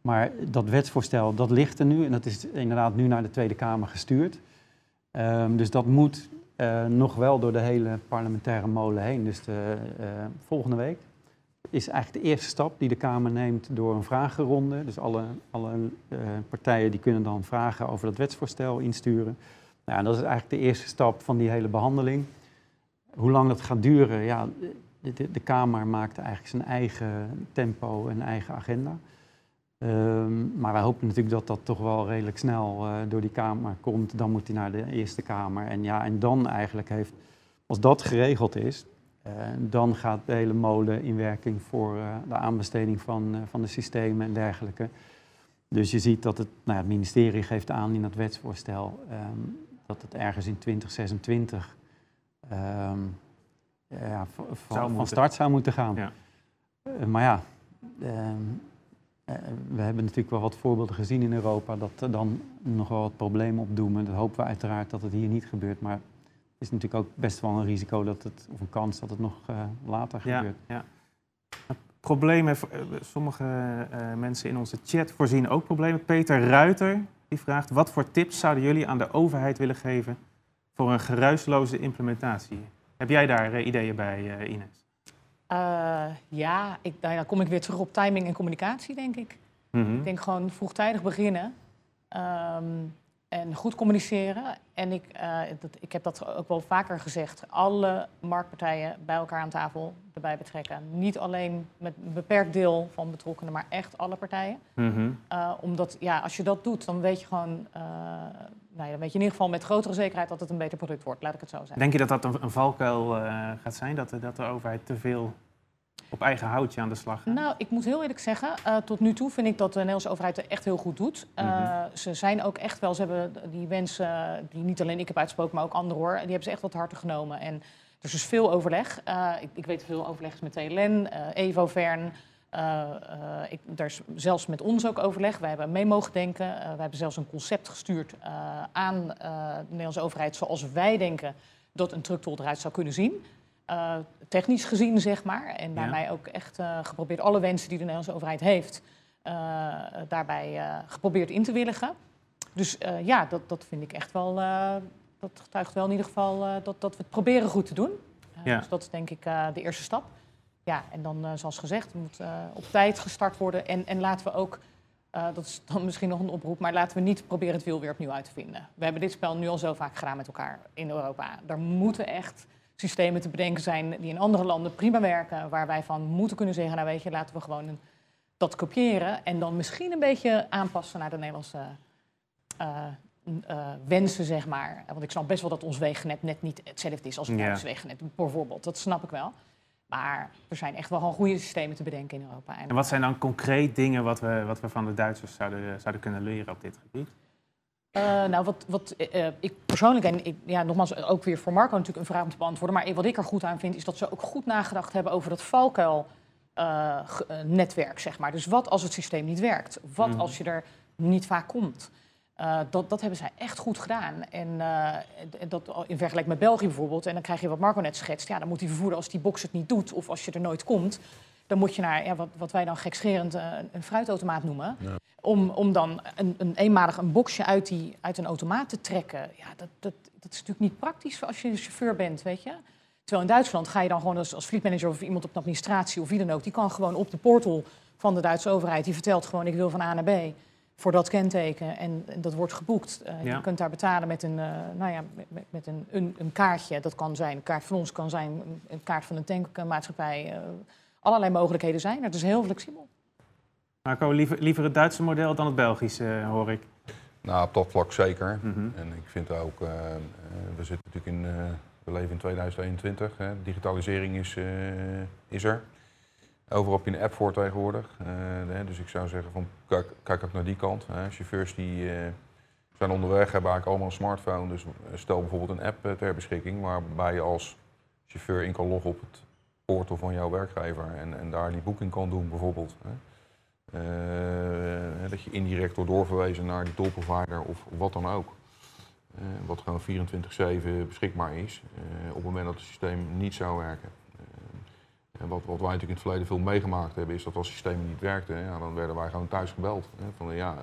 Speaker 3: maar dat wetsvoorstel, dat ligt er nu en dat is inderdaad nu naar de Tweede Kamer gestuurd. Ehm, dus dat moet eh, nog wel door de hele parlementaire molen heen. Dus de, volgende week is eigenlijk de eerste stap die de Kamer neemt door een vragenronde. Dus alle, alle partijen die kunnen dan vragen over dat wetsvoorstel insturen. Nou, dat is eigenlijk de eerste stap van die hele behandeling. Hoe lang dat gaat duren, ja, de, de, Kamer maakt eigenlijk zijn eigen tempo en eigen agenda. Ehm, maar wij hopen natuurlijk dat dat toch wel redelijk snel eh, door die Kamer komt. Dan moet hij naar de Eerste Kamer. En, ja, en dan eigenlijk heeft, als dat geregeld is, eh, dan gaat de hele molen in werking voor eh, de aanbesteding van, van de systemen en dergelijke. Dus je ziet dat het, nou het ministerie geeft aan in dat wetsvoorstel ehm, dat het ergens in 2026 ehm, ja, van, van start zou moeten gaan.
Speaker 1: Ja.
Speaker 3: Eh, maar ja, ehm, eh, we hebben natuurlijk wel wat voorbeelden gezien in Europa dat er dan nog wel wat problemen opdoemen. Dat hopen we uiteraard dat het hier niet gebeurt. Maar het is natuurlijk ook best wel een risico dat het, of een kans dat het nog eh, later
Speaker 1: Ja,
Speaker 3: gebeurt.
Speaker 1: ja. Problemen, eh, sommige mensen in onze chat voorzien ook problemen. Peter Ruiter die vraagt, wat voor tips zouden jullie aan de overheid willen geven voor een geruisloze implementatie? Heb jij daar eh, ideeën bij, eh, Ines?
Speaker 4: Eh, ja, ik, nou dan kom ik weer terug op timing en communicatie, denk ik.
Speaker 1: Mhm.
Speaker 4: Ik denk gewoon vroegtijdig beginnen ehm, en goed communiceren. En ik, dat, ik heb dat ook wel vaker gezegd. Alle marktpartijen bij elkaar aan tafel erbij betrekken. Niet alleen met een beperkt deel van betrokkenen, maar echt alle partijen.
Speaker 1: Mhm.
Speaker 4: Omdat ja, als je dat doet, dan weet je gewoon, nou ja, dan weet je in ieder geval met grotere zekerheid dat het een beter product wordt. Laat ik het zo zeggen.
Speaker 1: Denk je dat dat een, een valkuil eh, gaat zijn? Dat, de- dat de overheid te veel op eigen houtje aan de slag gaat?
Speaker 4: Nou, ik moet heel eerlijk zeggen, eh, tot nu toe vind ik dat de Nederlandse overheid het echt heel goed doet. Eh,
Speaker 1: Mhm.
Speaker 4: Ze zijn ook echt wel, ze hebben die wensen, die niet alleen ik heb uitgesproken, maar ook anderen hoor, die hebben ze echt wat harder genomen. En er is dus veel overleg. Ik, ik weet veel overleg is met TLN, eh Eh, eh, ik, er is zelfs met ons ook overleg. Wij hebben mee mogen denken. Eh, wij hebben zelfs een concept gestuurd aan de Nederlandse overheid zoals wij denken dat een tructol eruit zou kunnen zien. Technisch gezien, zeg maar. En daarbij ook echt geprobeerd alle wensen die de Nederlandse overheid heeft, daarbij geprobeerd in te willigen. Dus ja, dat, dat vind ik echt wel, dat getuigt wel in ieder geval dat, dat we het proberen goed te doen.
Speaker 1: Ja.
Speaker 4: Dus dat is denk ik de eerste stap. Ja, en dan, eh, zoals gezegd, moet eh, op tijd gestart worden. En, en laten we ook, eh, dat is dan misschien nog een oproep, maar laten we niet proberen het wiel weer opnieuw uit te vinden. We hebben dit spel nu al zo vaak gedaan met elkaar in Europa. Er moeten echt systemen te bedenken zijn die in andere landen prima werken, waar wij van moeten kunnen zeggen, nou weet je, laten we gewoon een, dat kopiëren en dan misschien een beetje aanpassen naar de Nederlandse wensen, zeg maar. Want ik snap best wel dat ons wegennet net niet hetzelfde is als het
Speaker 1: Ja.
Speaker 4: Wegennet, bijvoorbeeld. Dat snap ik wel. Maar er zijn echt wel gewoon goede systemen te bedenken in Europa.
Speaker 1: En wat zijn dan concreet dingen wat we, wat we van de Duitsers zouden, zouden kunnen leren op dit gebied?
Speaker 4: Eh, nou, wat, wat eh, eh, ik persoonlijk, en ik, ja, nogmaals, ook weer voor Marco natuurlijk een vraag om te beantwoorden. Maar wat ik er goed aan vind, is dat ze ook goed nagedacht hebben over dat valkuil-netwerk, zeg maar. Dus wat als het systeem niet werkt? Wat
Speaker 1: Mhm.
Speaker 4: als je er niet vaak komt? Eh, dat, dat hebben zij echt goed gedaan. En eh, en dat in vergelijking met België bijvoorbeeld. En dan krijg je wat Marco net schetst. Ja, dan moet die vervoerder als die box het niet doet of als je er nooit komt... dan moet je naar ja, wat, wat wij dan gekscherend eh, een, een fruitautomaat noemen.
Speaker 2: Ja.
Speaker 4: Om, om dan een, een eenmalig een boxje uit, die, uit een automaat te trekken. Ja, dat, dat, dat is natuurlijk niet praktisch als je een chauffeur bent, weet je. Terwijl in Duitsland ga je dan gewoon als, als fleetmanager of iemand op de administratie of wie dan ook... die kan gewoon op de portal van de Duitse overheid... die vertelt gewoon ik wil van A naar B voor dat kenteken en, en dat wordt geboekt. Eh,
Speaker 1: Ja.
Speaker 4: Je kunt daar betalen met een, eh, nou ja, met, een, een, een kaartje. Dat kan zijn, een kaart van ons kan zijn, een, kaart van een tankmaatschappij. eh allerlei mogelijkheden zijn. Het is heel flexibel.
Speaker 1: Marco, liever, liever het Duitse model dan het Belgische, hoor ik.
Speaker 2: Nou, op dat vlak zeker.
Speaker 1: Mhm.
Speaker 2: En ik vind ook, we zitten natuurlijk in, eh, we leven in 2021. Hè. Digitalisering is, eh, is er. Overal heb je een app voor tegenwoordig. Eh, dus ik zou zeggen van kijk, kijk ook naar die kant. Hè. Chauffeurs die eh, zijn onderweg, hebben eigenlijk allemaal een smartphone. Dus stel bijvoorbeeld een app eh, ter beschikking waarbij je als chauffeur in kan loggen op het portal van jouw werkgever en, en daar die boeking kan doen bijvoorbeeld. Hè. Eh, dat je indirect wordt doorverwezen naar die tolprovider of wat dan ook. eh, wat gewoon 24-7 beschikbaar is, eh, op het moment dat het systeem niet zou werken. Eh, en wat, wat wij natuurlijk in het verleden veel meegemaakt hebben, is dat als systemen niet werkten, ja, dan werden wij gewoon thuis gebeld. Hè, van ja,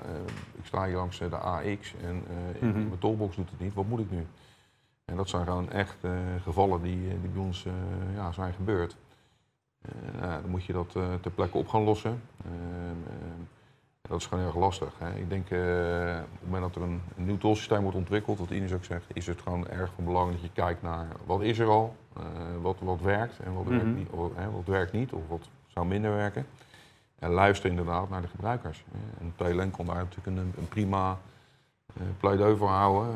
Speaker 2: ik sta hier langs de AX en mm -hmm. mijn tolbox doet het niet, wat moet ik nu? En dat zijn gewoon echt gevallen die, die bij ons ja, zijn gebeurd. Nou, dan moet je dat ter plekke op gaan lossen. Dat is gewoon erg lastig. Hè. Ik denk, uh, op het moment dat er een, een nieuw tolsysteem wordt ontwikkeld, wat Ines ook zegt, is het gewoon erg van belang dat je kijkt naar wat is er al, uh, wat, wat werkt en wat, werkt mhm. niet, wat, hè, wat werkt niet of wat zou minder werken. En luister inderdaad naar de gebruikers. En TLN kon daar natuurlijk een, een prima uh, pleidooi voor houden,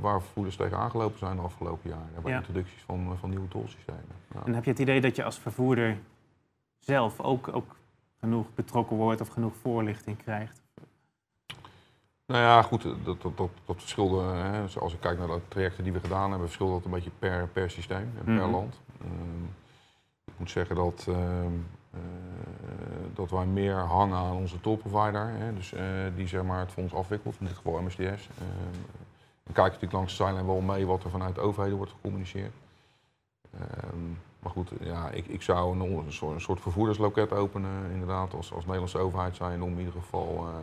Speaker 2: waar vervoerders tegen aangelopen zijn de afgelopen jaren bij introducties van, van nieuwe tolsystemen.
Speaker 1: Ja. En heb je het idee dat je als vervoerder zelf ook, ook genoeg betrokken wordt of genoeg voorlichting krijgt?
Speaker 2: Nou ja, goed, dat, dat, dat, dat verschilde. Hè, als ik kijk naar de trajecten die we gedaan hebben, verschilde dat een beetje per, per systeem en per mhm. land. Ehm, ik moet zeggen dat, uh, uh, dat wij meer hangen aan onze tolprovider, hè, dus, uh, die zeg maar, het voor ons afwikkelt, in dit geval MSDS. Ehm, dan kijk ik natuurlijk langs de zijlijn wel mee wat er vanuit de overheden wordt gecommuniceerd. Maar goed, ja, ik, ik zou een, een, soort, een soort vervoerdersloket openen, inderdaad, als, als Nederlandse overheid zijn, om in ieder geval uh,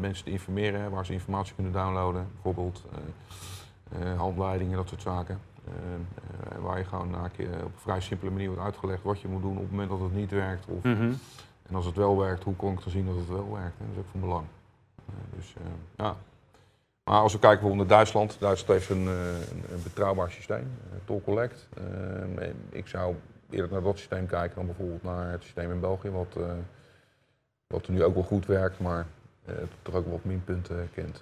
Speaker 2: mensen te informeren waar ze informatie kunnen downloaden. Bijvoorbeeld uh, uh, handleidingen, dat soort zaken. waar je gewoon op een vrij simpele manier wordt uitgelegd wat je moet doen op het moment dat het niet werkt. Of, mhm. En als het wel werkt, hoe kon ik dan zien dat het wel werkt? Dat is ook van belang. dus ja, maar als we kijken bijvoorbeeld naar Duitsland, Duitsland heeft een, eh, een, een betrouwbaar systeem, eh, Toll Collect. Uh, ik zou eerder naar dat systeem kijken dan bijvoorbeeld naar het systeem in België, wat, uh, wat nu ook wel goed werkt, maar uh, toch ook wat minpunten kent,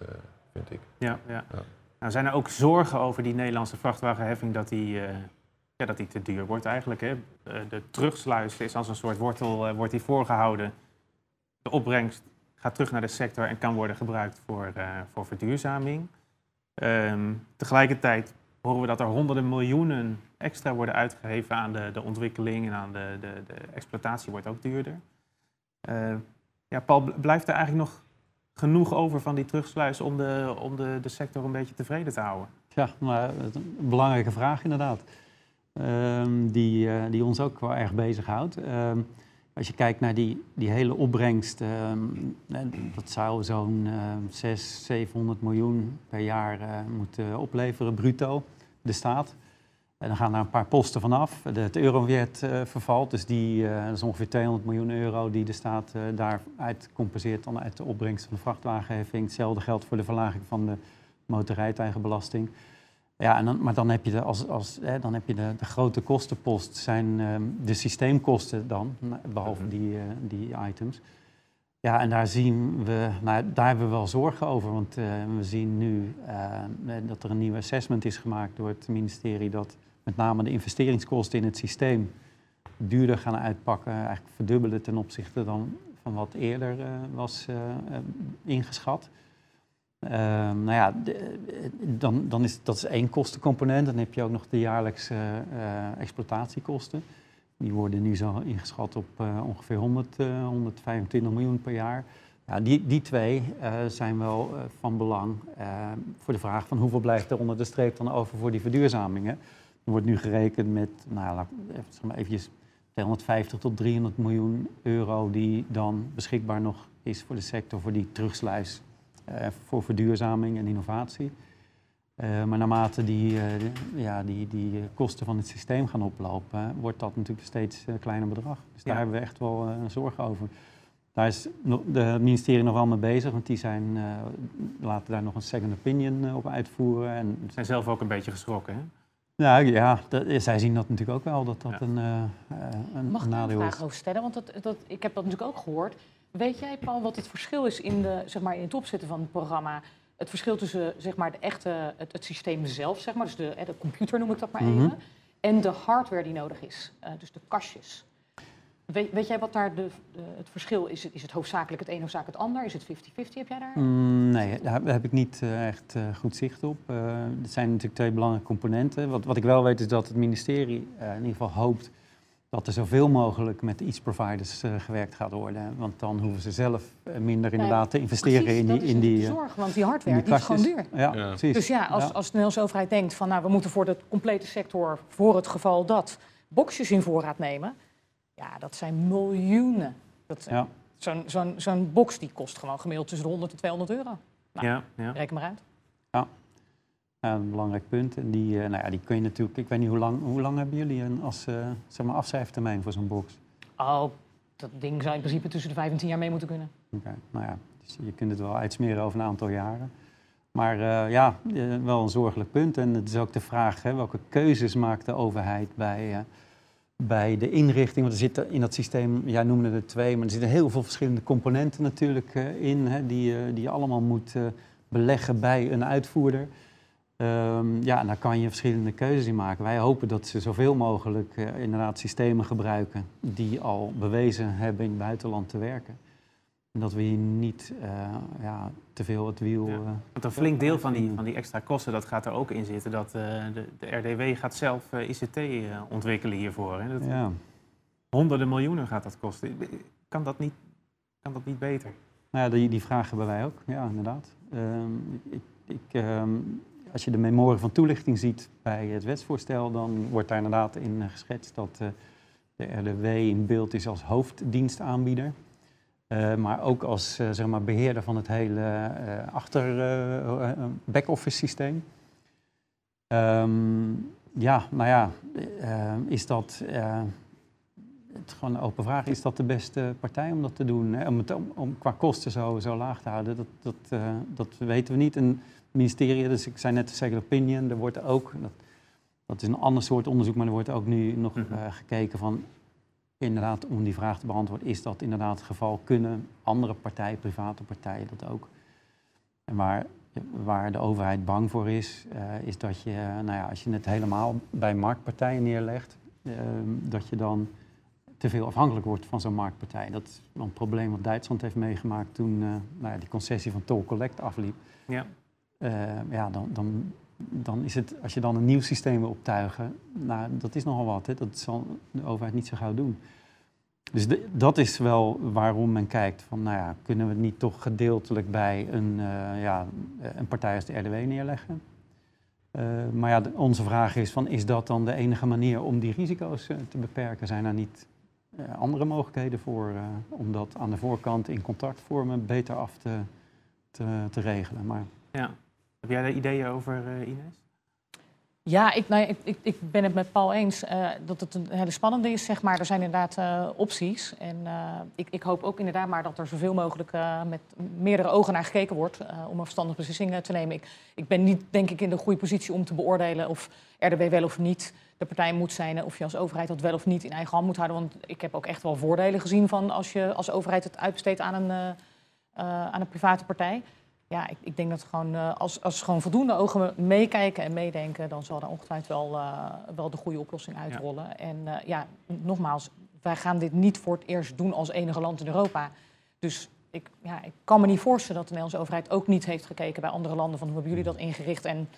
Speaker 2: vind ik.
Speaker 1: Ja, ja. ja. Nou, zijn er ook zorgen over die Nederlandse vrachtwagenheffing dat die, ja, dat die te duur wordt eigenlijk? Hè? de terugsluis is als een soort wortel, wordt die voorgehouden. De opbrengst gaat terug naar de sector en kan worden gebruikt voor, uh, voor verduurzaming. Um, tegelijkertijd horen we dat er honderden miljoenen extra worden uitgegeven aan de, de ontwikkeling en aan de, de, de exploitatie wordt ook duurder. Uh, ja, Paul, blijft er eigenlijk nog genoeg over van die terugsluis om de, om de, de sector een beetje tevreden te houden?
Speaker 3: Ja, maar een belangrijke vraag inderdaad. Um, die, uh, die ons ook wel erg bezighoudt. Um, als je kijkt naar die, die hele opbrengst, ehm, dat zou zo'n uh, 600, 700 miljoen per jaar uh, moeten opleveren, bruto, de staat. En dan gaan daar een paar posten vanaf. Het eurowet uh, vervalt, dus die, uh, dat is ongeveer 200 miljoen euro die de staat daaruit compenseert dan uit de opbrengst van de vrachtwagenheffing. Hetzelfde geldt voor de verlaging van de motorrijtuigenbelasting. Ja, en dan, maar dan heb je, de, als, als, hè, dan heb je de, de grote kostenpost, zijn uh, de systeemkosten dan, behalve mhm. die, uh, die items. Ja, en daar zien we, nou, daar hebben we wel zorgen over, want uh, we zien nu dat er een nieuw assessment is gemaakt door het ministerie dat met name de investeringskosten in het systeem duurder gaan uitpakken, eigenlijk verdubbelen ten opzichte dan van wat eerder was ingeschat. Ehm, nou ja, dan, dan is dat is één kostencomponent. Dan heb je ook nog de jaarlijkse uh, exploitatiekosten. Die worden nu zo ingeschat op uh, ongeveer 100, 125 miljoen per jaar. Ja, die, die twee zijn wel van belang voor de vraag van hoeveel blijft er onder de streep dan over voor die verduurzamingen. Er wordt nu gerekend met, nou, zeg maar eventjes 250 tot 300 miljoen euro die dan beschikbaar nog is voor de sector voor die terugsluis voor verduurzaming en innovatie. Uh, maar naarmate die, uh, ja, die, die kosten van het systeem gaan oplopen, wordt dat natuurlijk een steeds kleiner bedrag. Dus daar hebben we echt wel zorgen over. Daar is het ministerie nog wel mee bezig, want die zijn, laten daar nog een second opinion op uitvoeren. En
Speaker 1: Ze zijn zelf ook een beetje geschrokken, hè?
Speaker 3: Nou ja, dat, zij zien dat natuurlijk ook wel, dat dat een, uh, een
Speaker 4: Mag
Speaker 3: nadeel is.
Speaker 4: Mag ik een vraag over stellen? Want dat, dat, ik heb dat natuurlijk ook gehoord. Weet jij, Paul, wat het verschil is in, de, zeg maar, in het opzetten van het programma? Het verschil tussen zeg maar, de echte, het, het systeem zelf, zeg maar, dus de, de computer noem ik dat maar mhm. even, en de hardware die nodig is, uh, dus de kastjes. Weet, weet, jij wat daar de, de, het verschil is? Is het hoofdzakelijk het een hoofdzakelijk het ander? Is het 50-50? Heb jij daar?
Speaker 3: Mm, nee, daar heb ik niet uh, echt uh, goed zicht op. Het zijn natuurlijk twee belangrijke componenten. Wat, wat, ik wel weet is dat het ministerie in ieder geval hoopt dat er zoveel mogelijk met iets providers eh, gewerkt gaat worden. Want dan hoeven ze zelf eh, minder inderdaad te investeren
Speaker 4: Precies,
Speaker 3: in die,
Speaker 4: dat is
Speaker 3: in
Speaker 4: de
Speaker 3: die, eh,
Speaker 4: zorg, want die hardware
Speaker 3: die
Speaker 4: die is gewoon duur.
Speaker 3: Ja,
Speaker 2: Ja.
Speaker 3: precies.
Speaker 4: Dus ja, als, als de Nederlandse overheid denkt van nou, we moeten voor de complete sector, voor het geval dat, boxjes in voorraad nemen. Ja, dat zijn miljoenen. Dat,
Speaker 3: Ja.
Speaker 4: Zo'n zo'n zo'n box die kost gewoon gemiddeld tussen de 100 en 200 euro. Nou,
Speaker 1: Ja, ja.
Speaker 4: Reken maar uit.
Speaker 3: Ja, een belangrijk punt. En die, eh, nou ja, die kun je natuurlijk. Ik weet niet hoe lang, hoe lang hebben jullie een als eh, zeg maar afschrijftermijn voor zo'n box?
Speaker 4: Oh, dat ding zou in principe tussen de 5 en 10 jaar mee moeten kunnen.
Speaker 3: Oké, nou ja, dus je kunt het wel uitsmeren over een aantal jaren. Maar eh, ja, eh, wel een zorgelijk punt. En het is ook de vraag, hè, welke keuzes maakt de overheid bij, eh, bij de inrichting? Want er zitten in dat systeem, jij noemde er twee, maar er zitten heel veel verschillende componenten natuurlijk eh, in, hè, die, eh, die je allemaal moet eh, beleggen bij een uitvoerder. Ehm, ja, en daar kan je verschillende keuzes in maken. Wij hopen dat ze zoveel mogelijk eh, inderdaad systemen gebruiken die al bewezen hebben in het buitenland te werken. En dat we hier niet eh, ja, te veel het wiel.
Speaker 1: Ja.
Speaker 3: eh,
Speaker 1: Want een flink deel van die, van die extra kosten, dat gaat er ook in zitten. Dat de, de RDW gaat zelf ICT ontwikkelen hiervoor. Hè. Dat,
Speaker 3: ja.
Speaker 1: Honderden miljoenen gaat dat kosten. Kan dat niet, kan dat niet beter?
Speaker 3: Nou ja, die, die vraag hebben wij ook, ja, inderdaad. Ehm, ik, ik, ehm, als je de memorie van toelichting ziet bij het wetsvoorstel, dan wordt daar inderdaad in eh, geschetst dat eh, de RDW in beeld is als hoofddienstaanbieder. Eh, maar ook als zeg maar beheerder van het hele eh, achter back-office systeem. Ehm, ja, nou ja, is dat het gewoon een open vraag. Is dat de beste partij om dat te doen? Om het om, qua kosten zo, zo laag te houden, dat, dat, dat weten we niet. En ministerie, dus ik zei net de second opinion, er wordt ook, dat, dat is een ander soort onderzoek, maar er wordt ook nu nog
Speaker 1: Mhm.
Speaker 3: eh, gekeken van, inderdaad, om die vraag te beantwoorden, is dat inderdaad het geval? Kunnen andere partijen, private partijen dat ook? En waar, waar de overheid bang voor is, eh, is dat je, eh, nou ja, als je het helemaal bij marktpartijen neerlegt, eh, dat je dan te veel afhankelijk wordt van zo'n marktpartij. Dat is een probleem wat Duitsland heeft meegemaakt toen nou ja, die concessie van Toll Collect afliep.
Speaker 1: Ja.
Speaker 3: Eh, ja, dan, dan, dan is het, als je dan een nieuw systeem wil optuigen, nou, dat is nogal wat. Hè? Dat zal de overheid niet zo gauw doen. Dus dat is wel waarom men kijkt van, nou ja, kunnen we het niet toch gedeeltelijk bij een, eh, ja, een partij als de RDW neerleggen? Eh, maar ja, onze vraag is van, is dat dan de enige manier om die risico's eh, te beperken? Zijn er niet eh, andere mogelijkheden voor om dat aan de voorkant in contractvormen beter af te, te, te regelen? Maar
Speaker 1: ja. Heb jij daar ideeën over, eh, Ines?
Speaker 4: Ja, ik, nou, ik, ik, ben het met Paul eens eh, dat het een hele spannende is, zeg maar. Er zijn inderdaad eh, opties. En ik, ik hoop ook inderdaad maar dat er zoveel mogelijk met meerdere ogen naar gekeken wordt om een verstandige beslissing te nemen. Ik, ben niet, denk ik, in de goede positie om te beoordelen of RDW wel of niet de partij moet zijn. Of je als overheid dat wel of niet in eigen hand moet houden. Want ik heb ook echt wel voordelen gezien van als je als overheid het uitbesteedt aan aan een private partij. Ja, ik, ik denk dat gewoon, eh, als, als gewoon voldoende ogen meekijken en meedenken, dan zal er ongetwijfeld wel, eh, wel de goede oplossing uitrollen. En eh, ja, nogmaals, wij gaan dit niet voor het eerst doen als enige land in Europa. Dus ik, ja, ik kan me niet voorstellen dat de Nederlandse overheid ook niet heeft gekeken bij andere landen van hoe hebben jullie dat ingericht en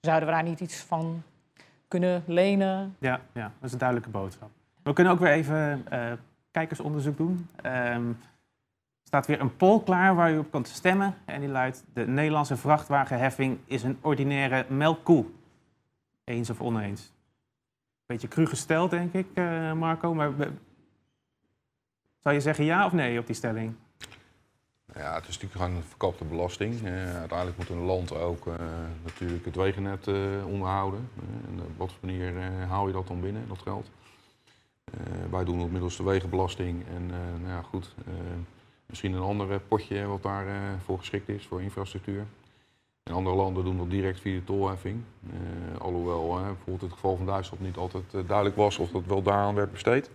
Speaker 4: zouden we daar niet iets van kunnen lenen?
Speaker 1: Ja, ja, dat is een duidelijke boodschap. We kunnen ook weer even kijkersonderzoek doen. Ehm, staat weer een poll klaar waar u op kunt stemmen. En die luidt, de Nederlandse vrachtwagenheffing is een ordinaire melkkoe. Eens of oneens? Beetje cru gesteld, denk ik, eh, Marco. Maar zou je zeggen ja of nee op die stelling?
Speaker 2: Ja, het is natuurlijk gewoon een verkapte belasting. Eh, uiteindelijk moet een land ook eh, natuurlijk het wegennet onderhouden. En op wat voor manier haal je dat dan binnen, dat geld? Wij doen het middels de wegenbelasting. En nou ja, goed, misschien een ander eh, potje wat daarvoor voor geschikt is, voor infrastructuur. En andere landen doen dat direct via de tolheffing. Eh, alhoewel eh, bijvoorbeeld het geval van Duitsland niet altijd eh, duidelijk was of dat wel daaraan werd besteed.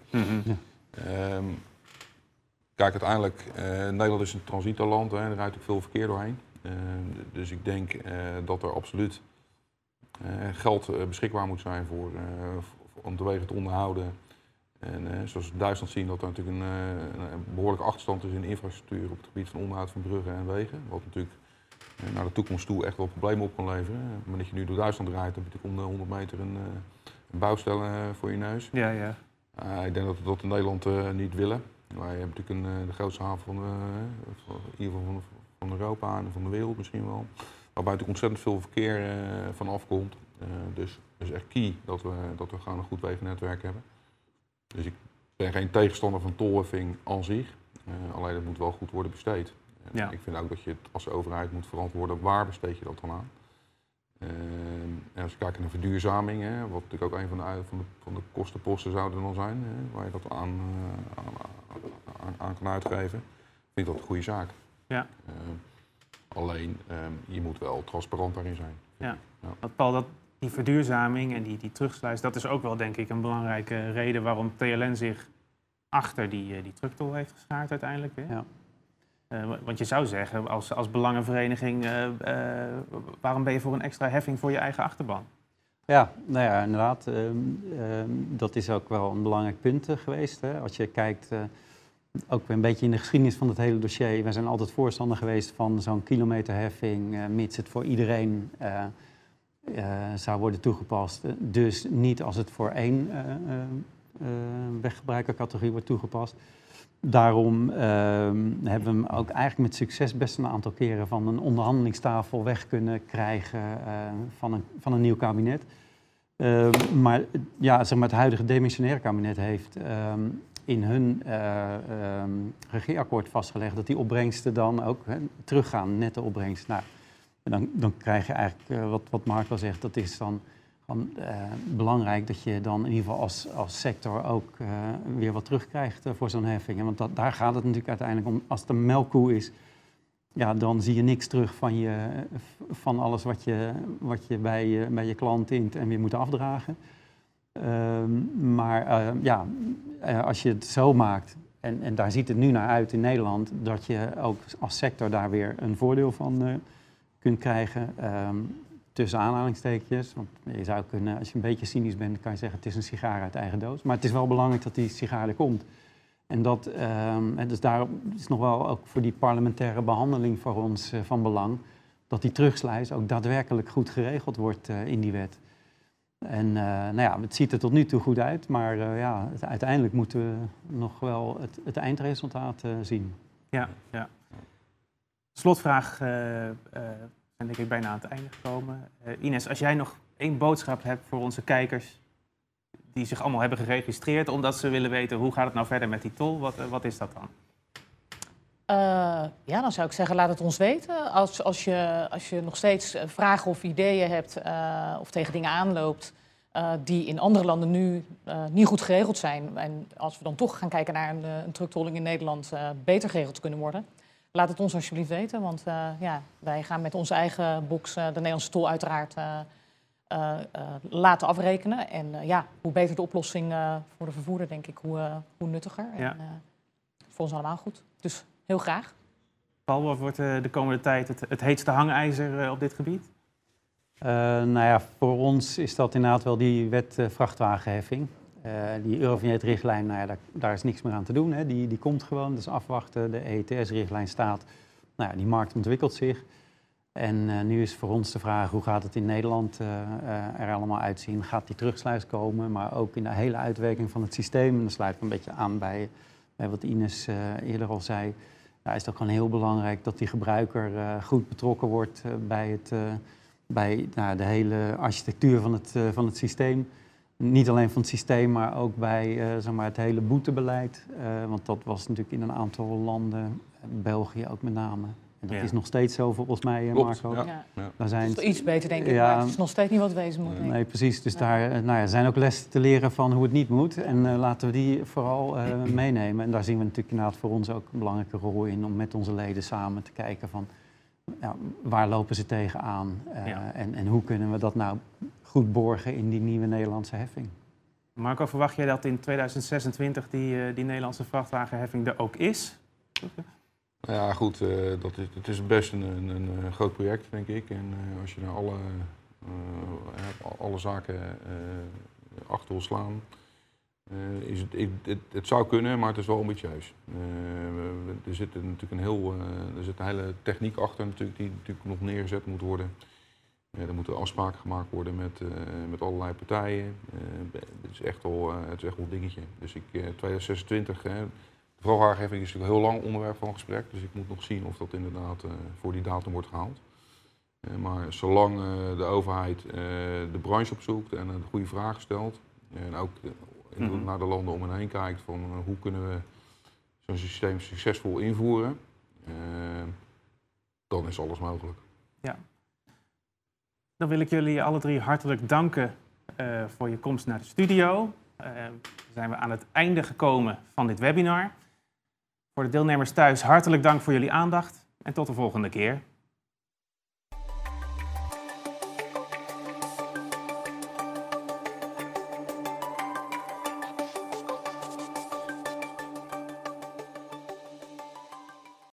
Speaker 2: Ehm, kijk, uiteindelijk, eh, Nederland is een transitoland, hè, er rijdt ook veel verkeer doorheen. Ehm, dus ik denk eh, dat er absoluut eh, geld eh, beschikbaar moet zijn voor, eh, om de wegen te onderhouden. En eh, zoals we in Duitsland zien dat er natuurlijk een, eh, een behoorlijke achterstand is in infrastructuur op het gebied van onderhoud van bruggen en wegen. Wat natuurlijk eh, naar de toekomst toe echt wel problemen op kan leveren. Moment dat je nu door Duitsland rijdt, heb je natuurlijk om de 100 meter een, een bouwstel eh, voor je neus.
Speaker 1: Ja, ja.
Speaker 2: Uh, ik denk dat we dat in Nederland uh, niet willen. Wij hebben natuurlijk een, uh, de grootste haven van, van, in ieder geval van, van, Europa en van de wereld misschien wel. Waarbij natuurlijk ontzettend veel verkeer van afkomt. dus het is echt key dat we, dat we gewoon een goed wegennetwerk hebben. Dus ik ben geen tegenstander van tolheffing aan zich. alleen dat moet wel goed worden besteed. Ja. Ik vind ook dat je het als overheid moet verantwoorden waar besteed je dat dan aan. Ehm, en als je kijkt naar verduurzaming, hè, wat natuurlijk ook een van de, van de, van de kostenposten zouden dan zijn, hè, waar je dat aan, uh, aan, aan, kan uitgeven, vind ik dat een goede zaak. Ja. Alleen, ehm, je moet wel transparant daarin zijn.
Speaker 1: Ja. ja. Paul, dat, die verduurzaming en die, die terugsluis, dat is ook wel denk ik een belangrijke reden waarom TLN zich achter die, uh, die trucktol heeft geschaard uiteindelijk. Hè? Ja. Uh, want je zou zeggen, als, als belangenvereniging, uh, uh, waarom ben je voor een extra heffing voor je eigen achterban?
Speaker 3: Ja, nou ja, inderdaad. Ehm, ehm, dat is ook wel een belangrijk punt geweest. Hè. Als je kijkt, ook een beetje in de geschiedenis van het hele dossier. Wij zijn altijd voorstander geweest van zo'n kilometerheffing, mits het voor iedereen zou worden toegepast. Dus niet als het voor één weggebruikercategorie wordt toegepast. Daarom ehm, hebben we hem ook eigenlijk met succes best een aantal keren van een onderhandelingstafel weg kunnen krijgen van, een, van een nieuw kabinet. Ehm, maar ja, zeg maar, het huidige demissionaire kabinet heeft ehm, in hun uh, regeerakkoord vastgelegd dat die opbrengsten dan ook he, teruggaan, nette opbrengsten. Nou, dan, dan krijg je eigenlijk uh, wat, wat Mark al zegt, dat is dan uh, belangrijk dat je dan in ieder geval als, als sector ook uh, weer wat terugkrijgt voor zo'n heffing. Want dat, daar gaat het natuurlijk uiteindelijk om. Als het een melkkoe is, ja, dan zie je niks terug van, je, van alles wat je, wat je bij, je bij je klant int en weer moet afdragen. Ehm, maar ja, als je het zo maakt, en, en daar ziet het nu naar uit in Nederland, dat je ook als sector daar weer een voordeel van kunt krijgen. Um, tussen aanhalingstekens. Want je zou kunnen, als je een beetje cynisch bent, kan je zeggen het is een sigaar uit eigen doos. Maar het is wel belangrijk dat die sigaar er komt. En dat, um, dus daar is nog wel ook voor die parlementaire behandeling voor ons uh, van belang. Dat die terugsluis ook daadwerkelijk goed geregeld wordt uh, in die wet. En uh, nou ja, het ziet er tot nu toe goed uit, maar ja, uiteindelijk moeten we nog wel het, het eindresultaat zien.
Speaker 1: Ja, ja. Slotvraag denk ik bijna aan het einde gekomen. Uh, Ines, als jij nog één boodschap hebt voor onze kijkers die zich allemaal hebben geregistreerd omdat ze willen weten hoe gaat het nou verder met die tol, wat, uh, wat is dat dan?
Speaker 4: Uh, ja, dan zou ik zeggen, laat het ons weten. Als, als, je, als je nog steeds vragen of ideeën hebt of tegen dingen aanloopt die in andere landen nu niet goed geregeld zijn. En als we dan toch gaan kijken naar een, een in Nederland beter geregeld kunnen worden Laat het ons alsjeblieft weten, want uh, ja, wij gaan met onze eigen box uh, de Nederlandse tol uiteraard uh, laten afrekenen. En ja, hoe beter de oplossing voor de vervoerder, denk ik, hoe, hoe nuttiger. Ja. En, voor ons allemaal goed. Dus heel graag.
Speaker 1: Paul, wat wordt de komende tijd het, het heetste hangijzer op dit gebied?
Speaker 3: nou ja, voor ons is dat inderdaad wel die wet vrachtwagenheffing. Uh, die Eurovignet-richtlijn, nou ja, daar, daar, is niks meer aan te doen. Hè. Die, die komt gewoon, dus afwachten. De EETS-richtlijn staat. Nou ja, die markt ontwikkelt zich. En uh, nu is voor ons de vraag, hoe gaat het in Nederland uh, er allemaal uitzien? Gaat die terugsluis komen? Maar ook in de hele uitwerking van het systeem. En dat sluit een beetje aan bij, bij wat Ines eerder al zei. Daar is het ook gewoon heel belangrijk dat die gebruiker goed betrokken wordt bij, het, bij nou, de hele architectuur van het, van het systeem. Niet alleen van het systeem, maar ook bij uh, zeg maar het hele boetebeleid. Uh, want dat was natuurlijk in een aantal landen, België ook met name. En dat ja. is nog steeds zo volgens mij, uh, Marco.
Speaker 4: Ja. Ja. Daar zijn, het is iets beter denk ik, ja, maar het is nog steeds niet wat wezen moet.
Speaker 3: Nee, nee precies. Dus daar nou ja, zijn ook lessen te leren van hoe het niet moet. En laten we die vooral meenemen. En daar zien we natuurlijk inderdaad voor ons ook een belangrijke rol in... om met onze leden samen te kijken van... Ja, waar lopen ze tegenaan ja. en, en hoe kunnen we dat nou goed borgen in die nieuwe Nederlandse heffing.
Speaker 1: Marco, verwacht jij dat in 2026 die, uh, die Nederlandse vrachtwagenheffing er ook is?
Speaker 2: Ja, goed, uh, dat is, het is best een, een, een, groot project, denk ik. En uh, als je naar alle, alle zaken achter wil slaan, is het, ik, het, het, zou kunnen, maar het is wel ambitieus. er zit natuurlijk een heel, er zit een hele techniek achter natuurlijk, die natuurlijk nog neergezet moet worden. Ja, er moeten afspraken gemaakt worden met, eh, met allerlei partijen. Eh, het, is echt wel, eh, het is echt wel een dingetje. Dus ik, eh 2026, hè, de vrachtwagenheffing is natuurlijk een heel lang onderwerp van gesprek. Dus ik moet nog zien of dat inderdaad voor die datum wordt gehaald. Eh, maar zolang de overheid de branche opzoekt en een goede vraag stelt. En ook
Speaker 1: Mhm.
Speaker 2: naar de landen om en heen kijkt van hoe kunnen we zo'n systeem succesvol invoeren. dan is alles mogelijk.
Speaker 1: Dan wil ik jullie alle drie hartelijk danken eh, voor je komst naar de studio. Eh, zijn we aan het einde gekomen van dit webinar. Voor de deelnemers thuis hartelijk dank voor jullie aandacht en tot de volgende keer.